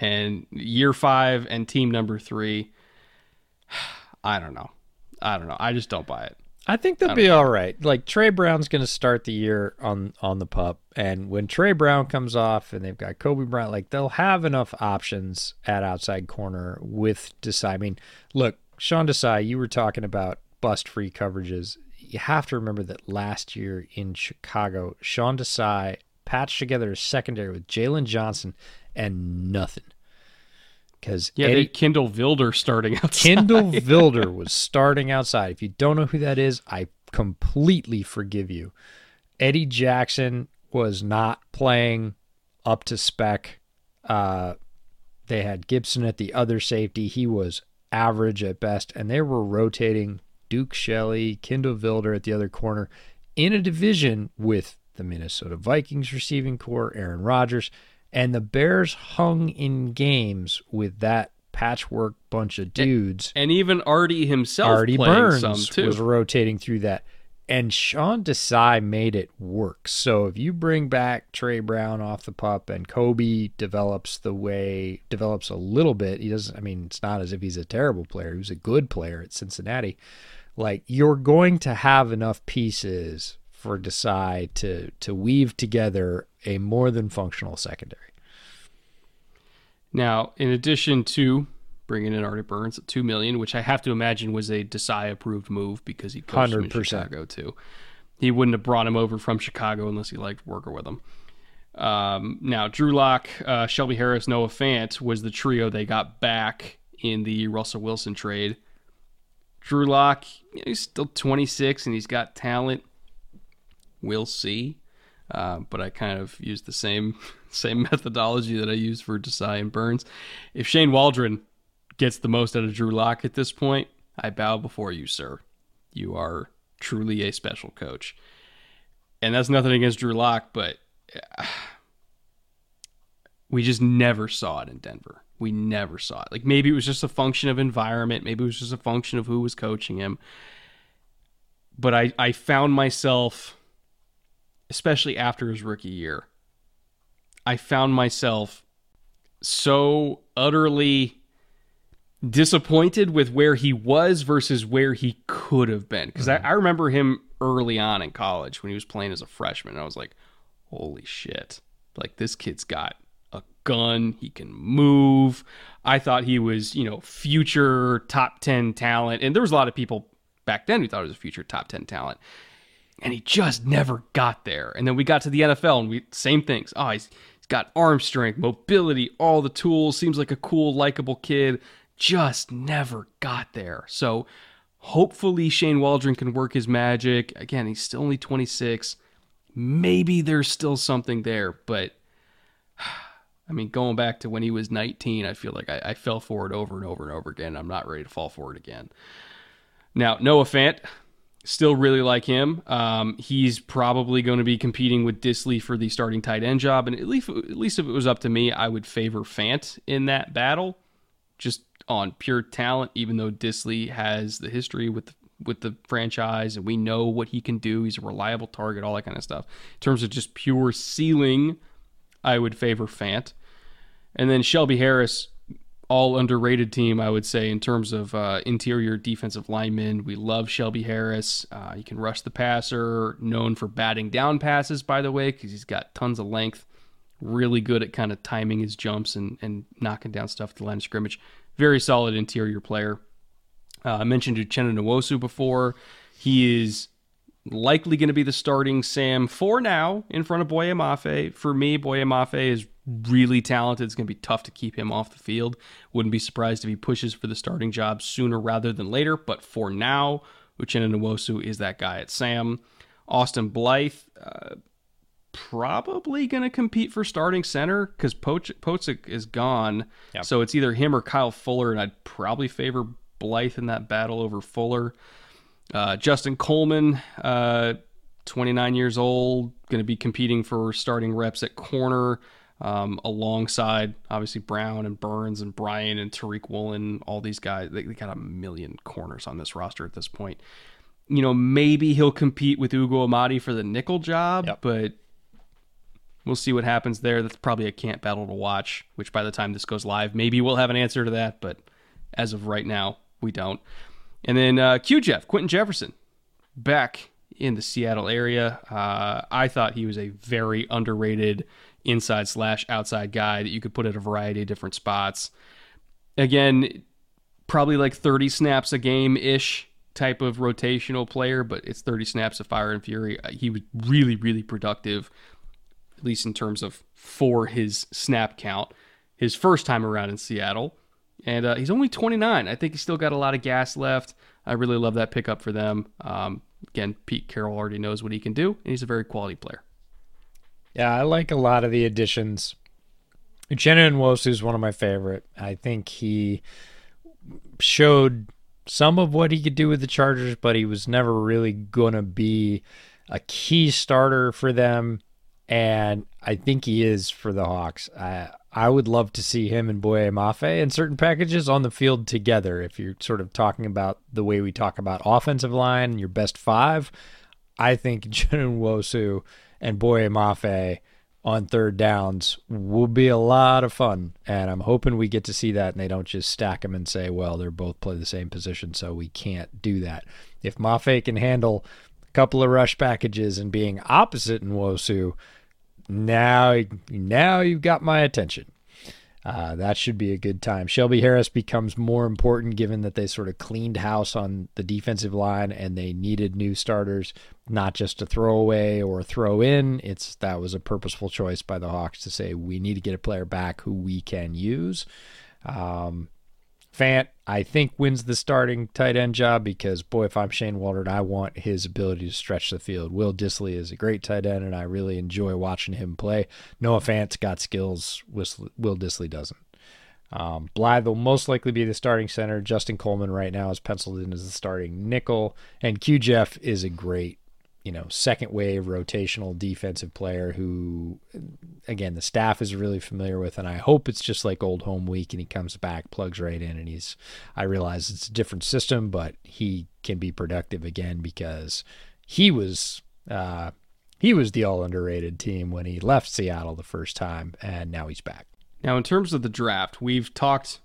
And year five and team number three. I don't know. I don't know. I just don't buy it. I think they'll I be know. all right. Like Tre Brown's going to start the year on on the pup, and when Tre Brown comes off, and they've got Coby Bryant, like they'll have enough options at outside corner with Desai. I mean, look, Sean Desai, you were talking about bust free coverages. You have to remember that last year in Chicago, Sean Desai patched together a secondary with Jaylon Johnson and nothing because yeah, Eddie, Kindle Vildor starting outside. Kindle Vildor was starting outside. If you don't know who that is, I completely forgive you. Eddie Jackson was not playing up to spec. Uh, they had Gipson at the other safety. He was average at best, and they were rotating Duke Shelley, Kindle Vildor at the other corner in a division with the Minnesota Vikings receiving corps, Aaron Rodgers, and the Bears hung in games with that patchwork bunch of dudes. And, and even Artie himself, Artie Burns was rotating through that. And Sean Desai made it work. So if you bring back Tre Brown off the pup and Coby develops the way develops a little bit, he doesn't I mean, it's not as if he's a terrible player. He was a good player at Cincinnati. Like you're going to have enough pieces for Desai to to weave together a more than functional secondary. Now, in addition to bringing in Artie Burns at two million, which I have to imagine was a Desai approved move because he coached him in Chicago too. He wouldn't have brought him over from Chicago unless he liked working with him. Um, now, Drew Lock, uh, Shelby Harris, Noah Fant was the trio they got back in the Russell Wilson trade. Drew Lock, you know, he's still 26 and he's got talent. We'll see. Uh, but I kind of use the same same methodology that I use for Desai and Burns. If Shane Waldron gets the most out of Drew Lock at this point, I bow before you, sir. You are truly a special coach. and that's nothing against Drew Lock, but uh, we just never saw it in Denver. We never saw it. Like maybe it was just a function of environment, maybe it was just a function of who was coaching him. But I, I found myself, especially after his rookie year, I found myself so utterly disappointed with where he was versus where he could have been. Because mm-hmm. I, I remember him early on in college when he was playing as a freshman. And I was like, holy shit. Like, this kid's got a gun. He can move. I thought he was, you know, future top 10 talent. And there was a lot of people back then who thought he was a future top 10 talent. And he just never got there. And then we got to the NFL and we, same things. Oh, he's, he's got arm strength, mobility, all the tools. Seems like a cool, likable kid just never got there. So hopefully Shane Waldron can work his magic. Again, he's still only 26. Maybe there's still something there, but I mean, going back to when he was 19, I feel like I, I fell for it over and over and over again. I'm not ready to fall for it again. Now, Noah Fant, still really like him. Um, he's probably going to be competing with Dissly for the starting tight end job, and at least at least if it was up to me, I would favor Fant in that battle. Just on pure talent, even though Dissly has the history with the, with the franchise and we know what he can do. He's a reliable target, all that kind of stuff. In terms of just pure ceiling, I would favor Fant. And then Shelby Harris, all underrated team, I would say, in terms of uh, interior defensive linemen. We love Shelby Harris. Uh, he can rush the passer, known for batting down passes, by the way, because he's got tons of length. Really good at kind of timing his jumps and, and knocking down stuff at the line of scrimmage. Very solid interior player. Uh, I mentioned Uchenna Nwosu before. He is likely going to be the starting Sam for now in front of Boye Mafe. For me, Boye Mafe is really talented. It's going to be tough to keep him off the field. Wouldn't be surprised if he pushes for the starting job sooner rather than later. But for now, Uchenna Nwosu is that guy at Sam. Austin Blythe, uh, probably going to compete for starting center because Pocic is gone. Yep. So it's either him or Kyle Fuller, and I'd probably favor Blythe in that battle over Fuller. Uh, Justin Coleman, uh, 29 years old, going to be competing for starting reps at corner um, alongside obviously Brown and Burns and Bryan and Tariq Woolen, all these guys. They, they got a million corners on this roster at this point. You know, maybe he'll compete with Ugo Amadi for the nickel job, yep. but We'll see what happens there. That's probably a camp battle to watch, which by the time this goes live, maybe we'll have an answer to that, but as of right now, we don't. And then uh, Q Jeff, Quinton Jefferson, back in the Seattle area. Uh, I thought he was a very underrated inside slash outside guy that you could put at a variety of different spots. Again, probably like 30 snaps a game ish type of rotational player, but it's 30 snaps of fire and fury. He was really, really productive at least in terms of for his snap count, his first time around in Seattle. And uh, he's only 29. I think he's still got a lot of gas left. I really love that pickup for them. Um, again, Pete Carroll already knows what he can do, and he's a very quality player. Yeah, I like a lot of the additions. Uchenna Nwosu is one of my favorite. I think he showed some of what he could do with the Chargers, but he was never really going to be a key starter for them and I think he is for the Hawks. I I would love to see him and Boye Mafe in certain packages on the field together. If you're sort of talking about the way we talk about offensive line, and your best five, I think Jun Wosu and Boye Mafe on third downs will be a lot of fun. And I'm hoping we get to see that and they don't just stack them and say, well, they're both play the same position, so we can't do that. If Mafe can handle a couple of rush packages and being opposite Nwosu, now, now you've got my attention. Uh, that should be a good time. Shelby Harris becomes more important given that they sort of cleaned house on the defensive line and they needed new starters, not just a throwaway or a throw in. It's that was a purposeful choice by the Hawks to say we need to get a player back who we can use. Um, Fant, I think, wins the starting tight end job because, boy, if I'm Shane Waldron, I want his ability to stretch the field. Will Dissly is a great tight end, and I really enjoy watching him play. Noah Fant's got skills, Will Dissly doesn't. Um, Blythe will most likely be the starting center. Justin Coleman right now is penciled in as the starting nickel, and Q Jeff is a great you know, second wave rotational defensive player who, again, the staff is really familiar with. And I hope it's just like old home week and he comes back, plugs right in, and he's, I realize it's a different system, but he can be productive again because he was, uh, he was the all underrated team when he left Seattle the first time, and now he's back. Now, in terms of the draft, we've talked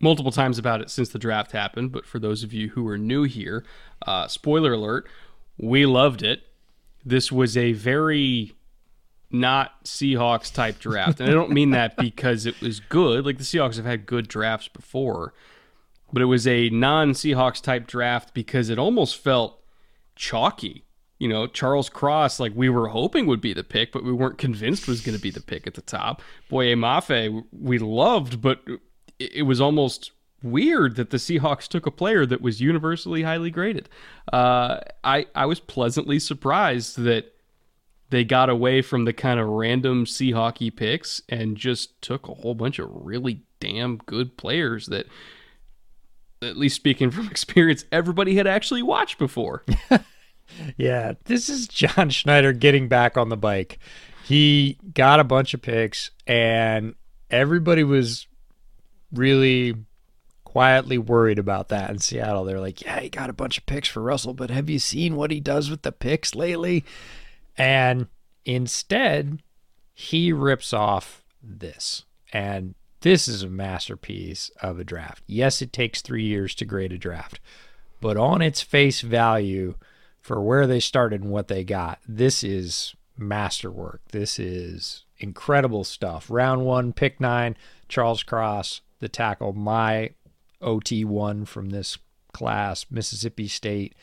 multiple times about it since the draft happened, but for those of you who are new here, uh, spoiler alert, we loved it. This was a very not Seahawks type draft. And I don't mean that because it was good. Like the Seahawks have had good drafts before, but it was a non Seahawks type draft because it almost felt chalky. You know, Charles Cross, like we were hoping would be the pick, but we weren't convinced was going to be the pick at the top. Boye Mafe, we loved, but it was almost weird that the Seahawks took a player that was universally highly graded. Uh, I I was pleasantly surprised that they got away from the kind of random Seahawky picks and just took a whole bunch of really damn good players that, at least speaking from experience, everybody had actually watched before. yeah, this is John Schneider getting back on the bike. He got a bunch of picks, and everybody was really quietly worried about that in Seattle. They're like, yeah, he got a bunch of picks for Russell, but have you seen what he does with the picks lately? And instead, he rips off this. And this is a masterpiece of a draft. Yes, it takes three years to grade a draft, but on its face value for where they started and what they got, this is masterwork. This is incredible stuff. Round one, pick nine, Charles Cross, the tackle, my OT1 from this class, Mississippi State.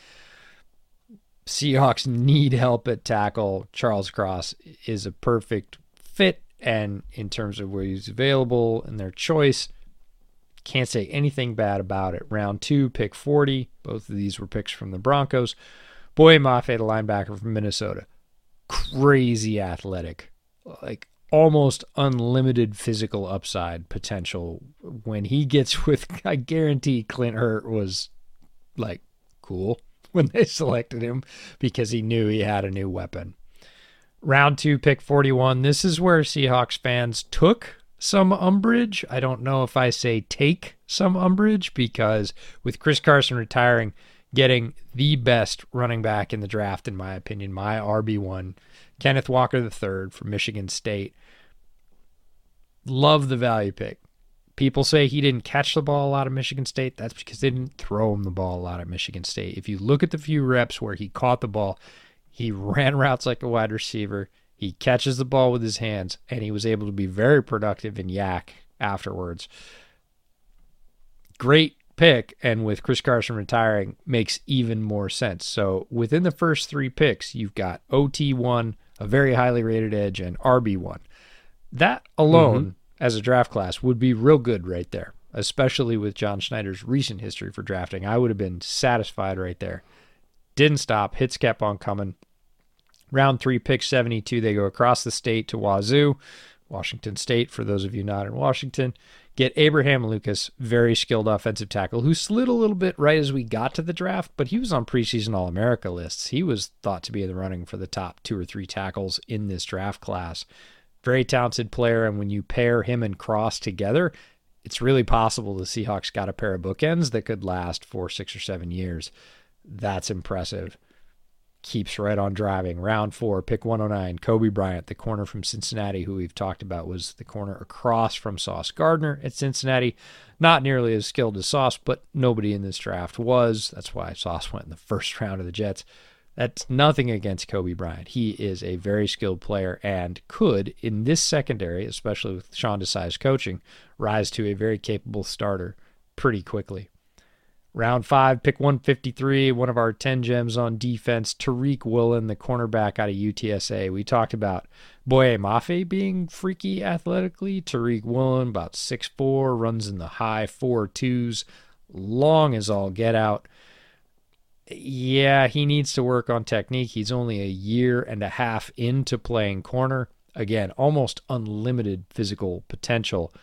Seahawks need help at tackle. Charles Cross is a perfect fit, and in terms of where he's available and their choice, can't say anything bad about it. Round two, pick 40. Both of these were picks from the Broncos. Boye Mafe, the linebacker from Minnesota. Crazy athletic. Like almost unlimited physical upside potential when he gets with I guarantee Clint Hurtt was like cool when they selected him because he knew he had a new weapon. Round 2 pick 41. This is where Seahawks fans took some umbrage. I don't know if I say take some umbrage because with Chris Carson retiring, getting the best running back in the draft in my opinion, my RB1, Kenneth Walker III from Michigan State Love the value pick. People say he didn't catch the ball a lot at Michigan State. That's because they didn't throw him the ball a lot at Michigan State. If you look at the few reps where he caught the ball, he ran routes like a wide receiver. He catches the ball with his hands, and he was able to be very productive in YAC afterwards. Great pick, and with Chris Carson retiring, makes even more sense. So within the first three picks, you've got OT1, a very highly rated edge, and RB1. That alone, mm-hmm. as a draft class, would be real good right there, especially with John Schneider's recent history for drafting. I would have been satisfied right there. Didn't stop. Hits kept on coming. Round three, pick 72. They go across the state to Wazoo, Washington State, for those of you not in Washington. Get Abraham Lucas, very skilled offensive tackle, who slid a little bit right as we got to the draft, but he was on preseason All America lists. He was thought to be in the running for the top two or three tackles in this draft class very talented player. And when you pair him and Cross together, it's really possible the Seahawks got a pair of bookends that could last for six or seven years. That's impressive. Keeps right on driving. Round four, pick 109. Coby Bryant, the corner from Cincinnati, who we've talked about, was the corner across from Sauce Gardner at Cincinnati. Not nearly as skilled as Sauce, but nobody in this draft was. That's why Sauce went in the first round of the Jets. That's nothing against Coby Bryant. He is a very skilled player and could, in this secondary, especially with Sean Desai's coaching, rise to a very capable starter pretty quickly. Round five, pick 153, one of our 10 gems on defense, Tariq Woolen, the cornerback out of UTSA. We talked about Boye Mafe being freaky athletically. Tariq Woolen, about 6'4, runs in the high four twos, long as all get out yeah, he needs to work on technique. He's only a year and a half into playing corner. Again, almost unlimited physical potential.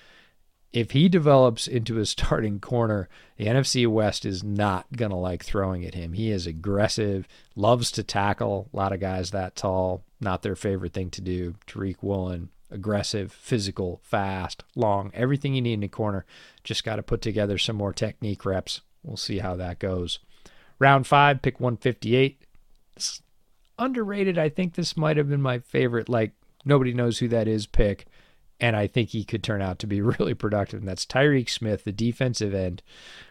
if he develops into a starting corner, the NFC West is not going to like throwing at him. He is aggressive, loves to tackle. A lot of guys that tall, not their favorite thing to do. Tariq Woolen, aggressive, physical, fast, long, everything you need in a corner. Just got to put together some more technique reps. We'll see how that goes. Round five, pick 158. It's underrated. I think this might have been my favorite. Like, nobody knows who that is pick. And I think he could turn out to be really productive. And that's Tyreke Smith, the defensive end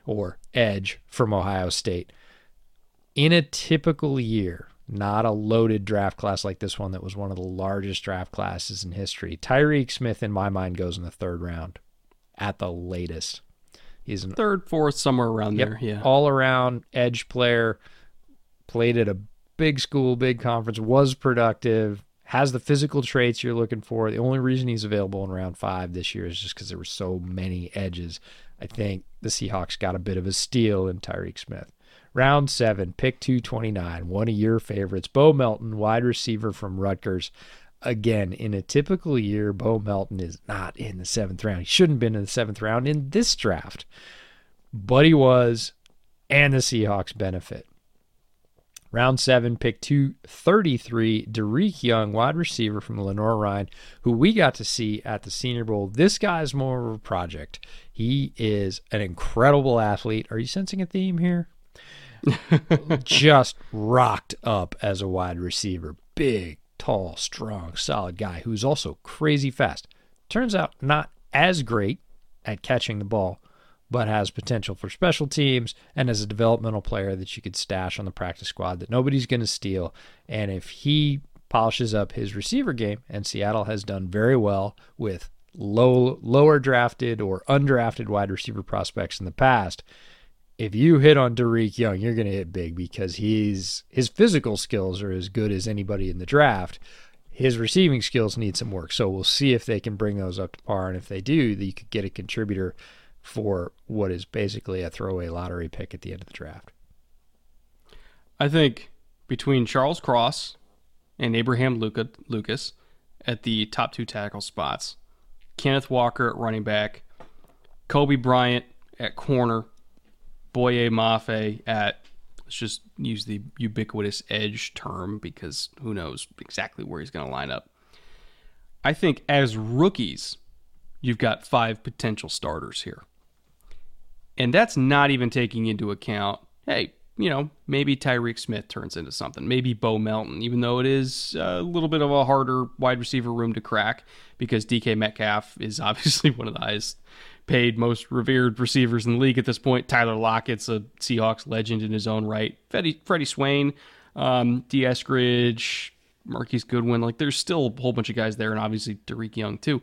or edge from Ohio State. In a typical year, not a loaded draft class like this one that was one of the largest draft classes in history. Tyreke Smith, in my mind, goes in the third round at the latest. He's an Third, fourth, somewhere around Yep. there. Yeah. all around edge player, played at a big school, big conference, was productive, has the physical traits you're looking for. The only reason he's available in round five this year is just because there were so many edges. I think the Seahawks got a bit of a steal in Tyreke Smith. Round seven, pick 229, one of your favorites, Bo Melton, wide receiver from Rutgers. Again, in a typical year, Bo Melton is not in the seventh round. He shouldn't have been in the seventh round in this draft but he was, and the Seahawks benefit. Round seven, pick 233, Dareke Young, wide receiver from Lenoir-Rhyne, who we got to see at the Senior Bowl. This guy is more of a project. He is an incredible athlete. Are you sensing a theme here? Just rocked up as a wide receiver. Big, tall, strong, solid guy who's also crazy fast. Turns out not as great at catching the ball, but has potential for special teams and as a developmental player that you could stash on the practice squad that nobody's going to steal. And if he polishes up his receiver game, and Seattle has done very well with low, lower drafted or undrafted wide receiver prospects in the past. If you hit on Dareke Young, you're going to hit big because he's his physical skills are as good as anybody in the draft. His receiving skills need some work, so we'll see if they can bring those up to par. And if they do, you could get a contributor for what is basically a throwaway lottery pick at the end of the draft. I think between Charles Cross and Abraham Luca, Lucas at the top two tackle spots, Kenneth Walker at running back, Coby Bryant at corner, Boye Mafe at let's just use the ubiquitous edge term because who knows exactly where he's going to line up. I think as rookies, you've got five potential starters here. And that's not even taking into account, hey, you know, maybe Tyreke Smith turns into something. Maybe Bo Melton, even though it is a little bit of a harder wide receiver room to crack because DK Metcalf is obviously one of the highest paid, most revered receivers in the league at this point. Tyler Lockett's a Seahawks legend in his own right. Freddie, Freddie Swain, um, Dee Eskridge, Marquise Goodwin. Like, there's still a whole bunch of guys there, and obviously Dareke Young, too.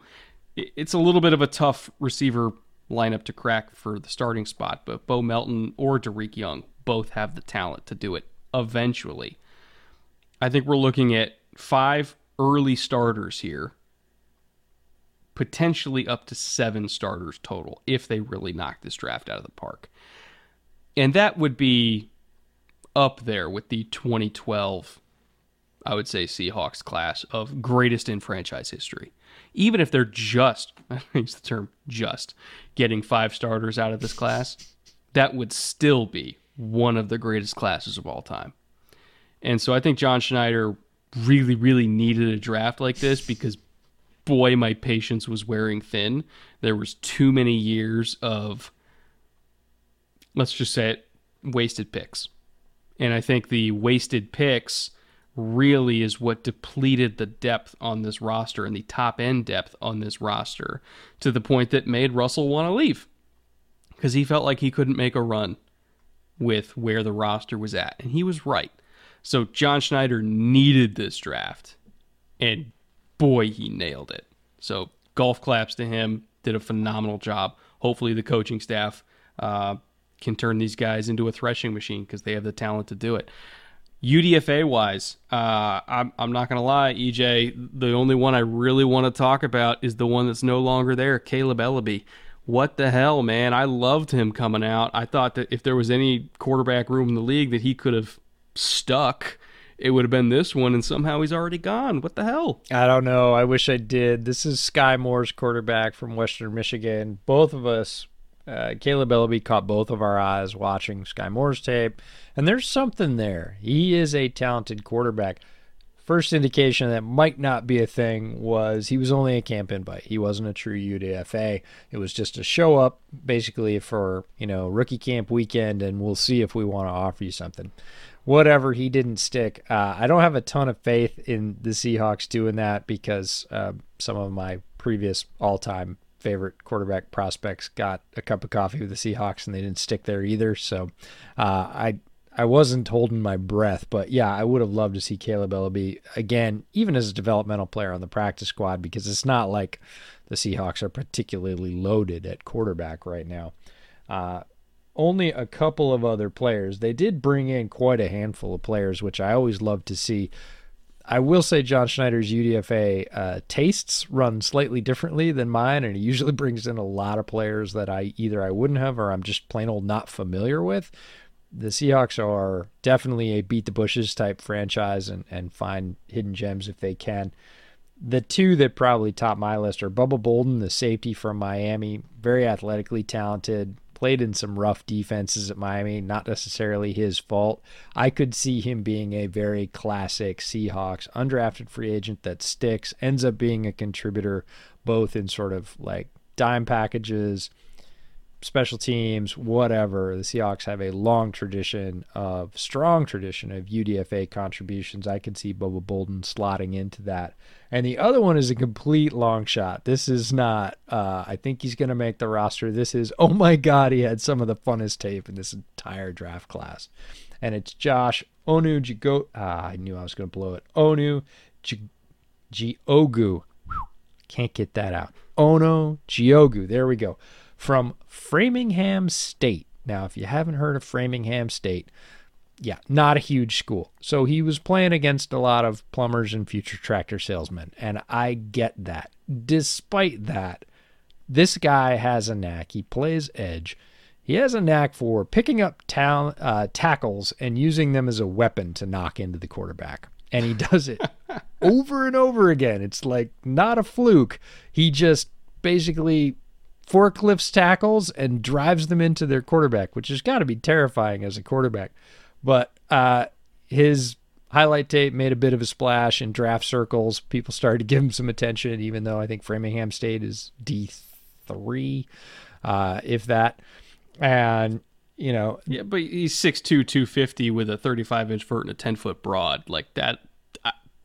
It's a little bit of a tough receiver lineup to crack for the starting spot, but Bo Melton or Dareke Young both have the talent to do it eventually. I think we're looking at five early starters here, potentially up to seven starters total if they really knock this draft out of the park. And that would be up there with the 2012, I would say, Seahawks class of greatest in franchise history. Even if they're just, I use the term just, getting five starters out of this class, that would still be one of the greatest classes of all time. And so I think John Schneider really, really needed a draft like this because boy, my patience was wearing thin. There was too many years of, let's just say it, wasted picks. And I think the wasted picks really is what depleted the depth on this roster and the top end depth on this roster to the point that made Russell want to leave because he felt like he couldn't make a run with where the roster was at. And he was right. So John Schneider needed this draft. And boy, he nailed it. So golf claps to him. Did a phenomenal job. Hopefully, the coaching staff uh, can turn these guys into a threshing machine because they have the talent to do it. UDFA wise, uh, I'm, I'm not going to lie, EJ, the only one I really want to talk about is the one that's no longer there, Kaleb Eleby. What the hell, man? I loved him coming out. I thought that if there was any quarterback room in the league that he could have stuck it would have been this one, and somehow he's already gone. What the hell? I don't know. I wish I did. This is Skyy Moore's quarterback from Western Michigan. Both of us, uh, Kaleb Eleby caught both of our eyes watching Skyy Moore's tape, and there's something there. He is a talented quarterback. First indication that might not be a thing was he was only a camp invite. He wasn't a true UDFA. It was just a show up basically for, you know, rookie camp weekend and we'll see if we want to offer you something whatever he didn't stick. Uh, I don't have a ton of faith in the Seahawks doing that because uh, some of my previous all-time favorite quarterback prospects got a cup of coffee with the Seahawks and they didn't stick there either. So uh, I I wasn't holding my breath, but yeah, I would have loved to see Kaleb Eleby again, even as a developmental player on the practice squad, because it's not like the Seahawks are particularly loaded at quarterback right now. Uh, only a couple of other players. They did bring in quite a handful of players, which I always love to see. I will say John Schneider's UDFA uh, tastes run slightly differently than mine, and he usually brings in a lot of players that I either I wouldn't have or I'm just plain old not familiar with. The Seahawks are definitely a beat the bushes type franchise and, and find hidden gems if they can. The two that probably top my list are Bubba Bolden, the safety from Miami, very athletically talented, played in some rough defenses at Miami, not necessarily his fault. I could see him being a very classic Seahawks undrafted free agent that sticks, ends up being a contributor both in sort of like dime packages special teams, whatever. The Seahawks have a long tradition of strong tradition of UDFA contributions. I can see Bubba Bolden slotting into that. And the other one is a complete long shot. This is not. Uh, I think he's going to make the roster. This is. Oh my God, he had some of the funnest tape in this entire draft class, and it's Josh Onu Jigo. Ah, I knew I was going to blow it. Onu Giogu. Can't get that out. Ono Giogu. There we go from Framingham State. Now, if you haven't heard of Framingham State, yeah, not a huge school. So he was playing against a lot of plumbers and future tractor salesmen, and I get that. Despite that, this guy has a knack. He plays edge. He has a knack for picking up ta- uh, tackles and using them as a weapon to knock into the quarterback. And he does it over and over again. It's like not a fluke. He just basically forklifts tackles and drives them into their quarterback, which has got to be terrifying as a quarterback. But uh, his highlight tape made a bit of a splash in draft circles. People started to give him some attention, even though I think Framingham State is D three, uh, if that. And you know, yeah, but he's 6'2", 250 with a thirty five inch vert and a ten foot broad. Like that,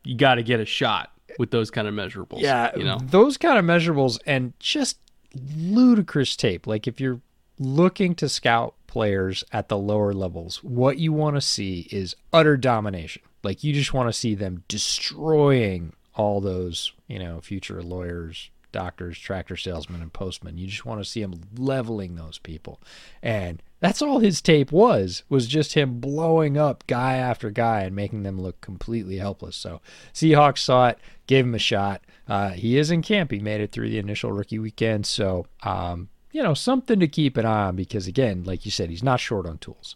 you got to get a shot with those kind of measurables. Yeah, you know those kind of measurables, and just ludicrous tape. Like if you're looking to scout players at the lower levels, what you want to see is utter domination. Like you just want to see them destroying all those, you know, future lawyers, doctors, tractor salesmen, and postmen. You just want to see him leveling those people. And that's all his tape was, was just him blowing up guy after guy and making them look completely helpless. So Seahawks saw it, gave him a shot. Uh, he is in camp. He made it through the initial rookie weekend. So, um, you know, something to keep an eye on because, again, like you said, he's not short on tools.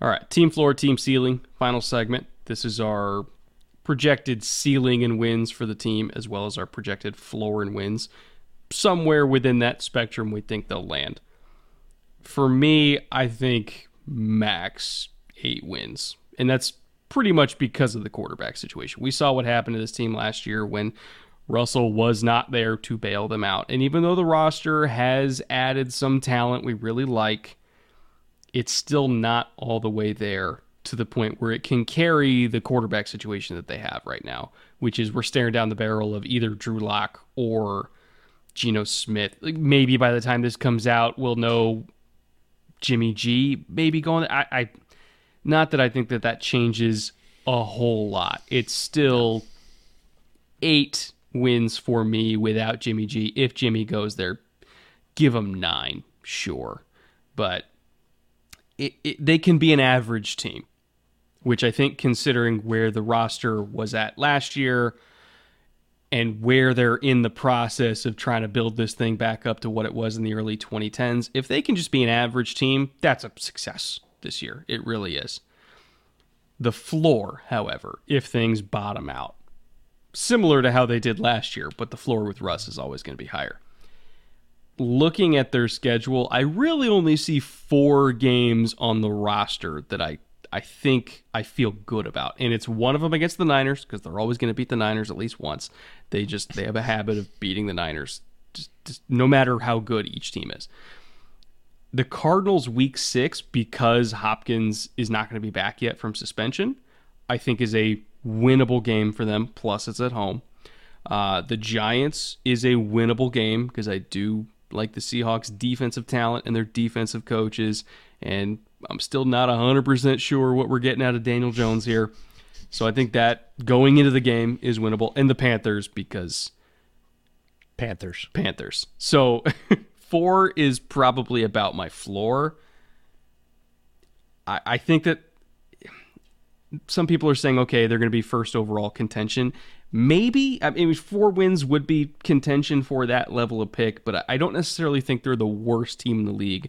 All right. Team floor, team ceiling, final segment. This is our projected ceiling and wins for the team, as well as our projected floor and wins. Somewhere within that spectrum, we think they'll land. For me, I think max eight wins. And that's pretty much because of the quarterback situation. We saw what happened to this team last year when Russell was not there to bail them out. And even though the roster has added some talent we really like, it's still not all the way there to the point where it can carry the quarterback situation that they have right now, which is we're staring down the barrel of either Drew Lock or Geno Smith. Maybe by the time this comes out, we'll know Jimmy G maybe going. I, I not that I think that that changes a whole lot. It's still eight wins for me without Jimmy G. If Jimmy goes there, give him nine, sure. But it, it, they can be an average team, which I think, considering where the roster was at last year and where they're in the process of trying to build this thing back up to what it was in the early 2010s, if they can just be an average team, that's a success this year. It really is. The floor, however, if things bottom out, similar to how they did last year, but the floor with Russ is always going to be higher. Looking at their schedule, I really only see four games on the roster that I I think I feel good about, and it's one of them against the Niners because they're always going to beat the Niners at least once. They just they have a habit of beating the Niners, just, just no matter how good each team is. The Cardinals week six because Hopkins is not going to be back yet from suspension, I think is a winnable game for them. Plus, it's at home. Uh, the Giants is a winnable game because I do like the Seahawks' defensive talent and their defensive coaches, and I'm still not 100% sure what we're getting out of Daniel Jones here. So I think that going into the game is winnable. And the Panthers because Panthers. Panthers. So four is probably about my floor. I, I think that some people are saying, okay, they're going to be first overall contention. Maybe I mean four wins would be contention for that level of pick, but I don't necessarily think they're the worst team in the league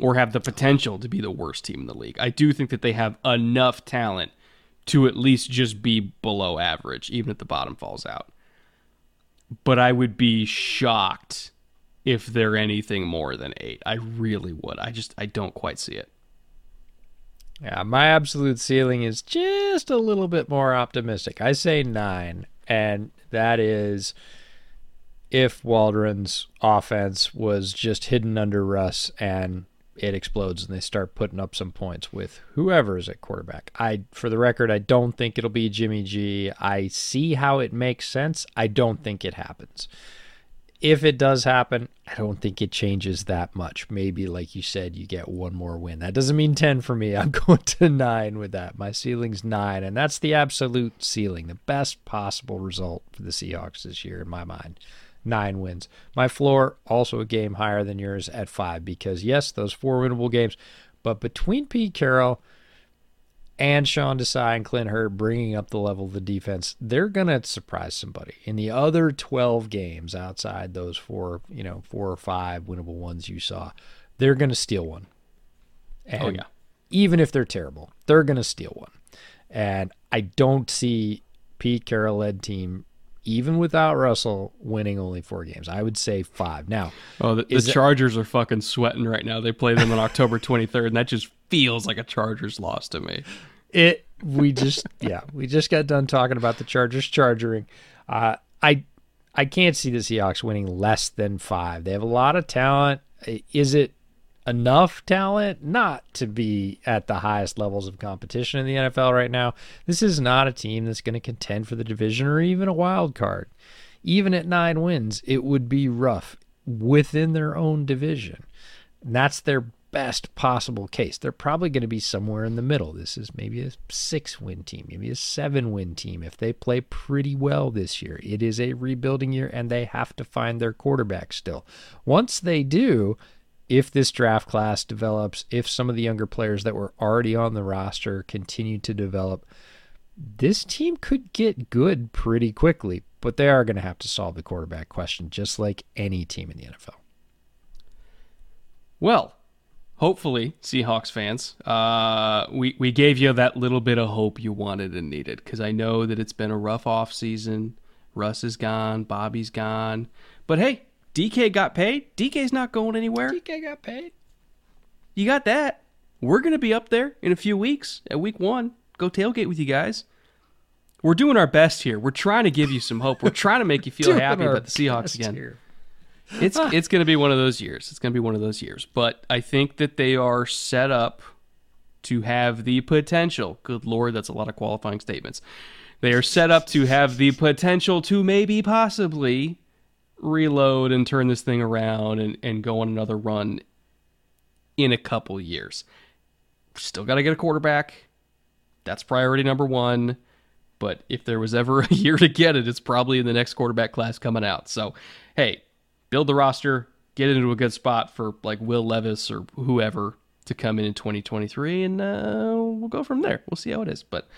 or have the potential to be the worst team in the league. I do think that they have enough talent to at least just be below average, even if the bottom falls out. But I would be shocked if they're anything more than eight. I really would. I just I don't quite see it. Yeah, my absolute ceiling is just a little bit more optimistic. I say nine, and that is if Waldron's offense was just hidden under Russ and it explodes and they start putting up some points with whoever is at quarterback. I for the record, I don't think it'll be Jimmy G. I see how it makes sense. I don't think it happens if it does happen, I don't think it changes that much. Maybe, like you said, you get one more win. That doesn't mean 10 for me. I'm going to nine with that. My ceiling's nine, and that's the absolute ceiling, the best possible result for the Seahawks this year, in my mind. Nine wins. My floor, also a game higher than yours at five, because yes, those four winnable games, but between Pete Carroll and Sean Desai and Clint Hurtt bringing up the level of the defense, they're going to surprise somebody. In the other 12 games outside those four, you know, four or five winnable ones you saw, they're going to steal one. Oh, and oh, yeah. Even if they're terrible, they're going to steal one. And I don't see Pete Carroll led team, even without Russell, winning only four games. I would say five. Now, oh, the, the Chargers are fucking sweating right now. They play them on October 23rd, and that just feels like a Chargers loss to me. It we just yeah we just got done talking about the Chargers chargering. Uh, I I can't see the Seahawks winning less than five. They have a lot of talent. Is it enough talent not to be at the highest levels of competition in the NFL right now? This is not a team that's going to contend for the division or even a wild card. Even at nine wins, it would be rough within their own division. And that's their best possible case. They're probably going to be somewhere in the middle. This is maybe a six win team, maybe a seven win team if they play pretty well this year. It is a rebuilding year and they have to find their quarterback still. Once they do, if this draft class develops, if some of the younger players that were already on the roster continue to develop, this team could get good pretty quickly, but they are going to have to solve the quarterback question just like any team in the NFL. Well, hopefully, Seahawks fans, uh, we we gave you that little bit of hope you wanted and needed because I know that it's been a rough off season. Russ is gone, Bobby's gone, but hey, DK got paid. DK's not going anywhere. DK got paid. You got that. We're gonna be up there in a few weeks at week one. Go tailgate with you guys. We're doing our best here. We're trying to give you some hope. We're trying to make you feel happy about the Seahawks again. Here. It's it's going to be one of those years. It's going to be one of those years. But I think that they are set up to have the potential. Good lord, that's a lot of qualifying statements. They are set up to have the potential to maybe possibly reload and turn this thing around and, and go on another run in a couple years. Still got to get a quarterback. That's priority number one. But if there was ever a year to get it, it's probably in the next quarterback class coming out. So, hey, build the roster, get into a good spot for like Will Levis or whoever to come in in 2023, and uh, we'll go from there. We'll see how it is. But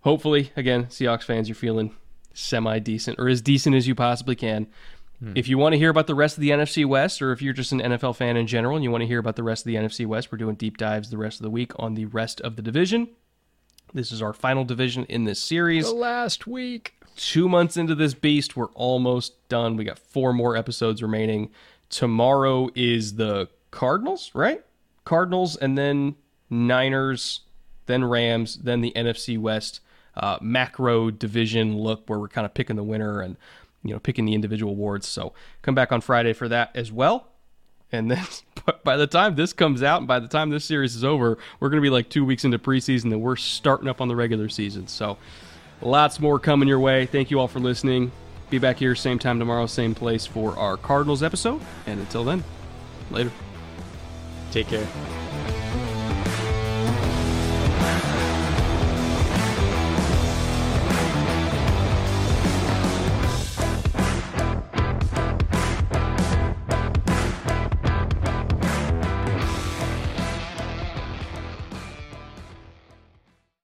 hopefully, again, Seahawks fans, you're feeling semi decent or as decent as you possibly can. Hmm. If you want to hear about the rest of the NFC West, or if you're just an NFL fan in general and you want to hear about the rest of the NFC West, we're doing deep dives the rest of the week on the rest of the division. This is our final division in this series. The last week. Two months into this beast, we're almost done. We got four more episodes remaining. Tomorrow is the Cardinals, right? Cardinals, and then Niners, then Rams, then the NFC West uh, macro division look where we're kind of picking the winner and you know picking the individual awards. So come back on Friday for that as well. And then by the time this comes out and by the time this series is over, we're going to be like two weeks into preseason and we're starting up on the regular season. So lots more coming your way. Thank you all for listening. Be back here same time tomorrow, same place for our Cardinals episode. And until then, later. Take care.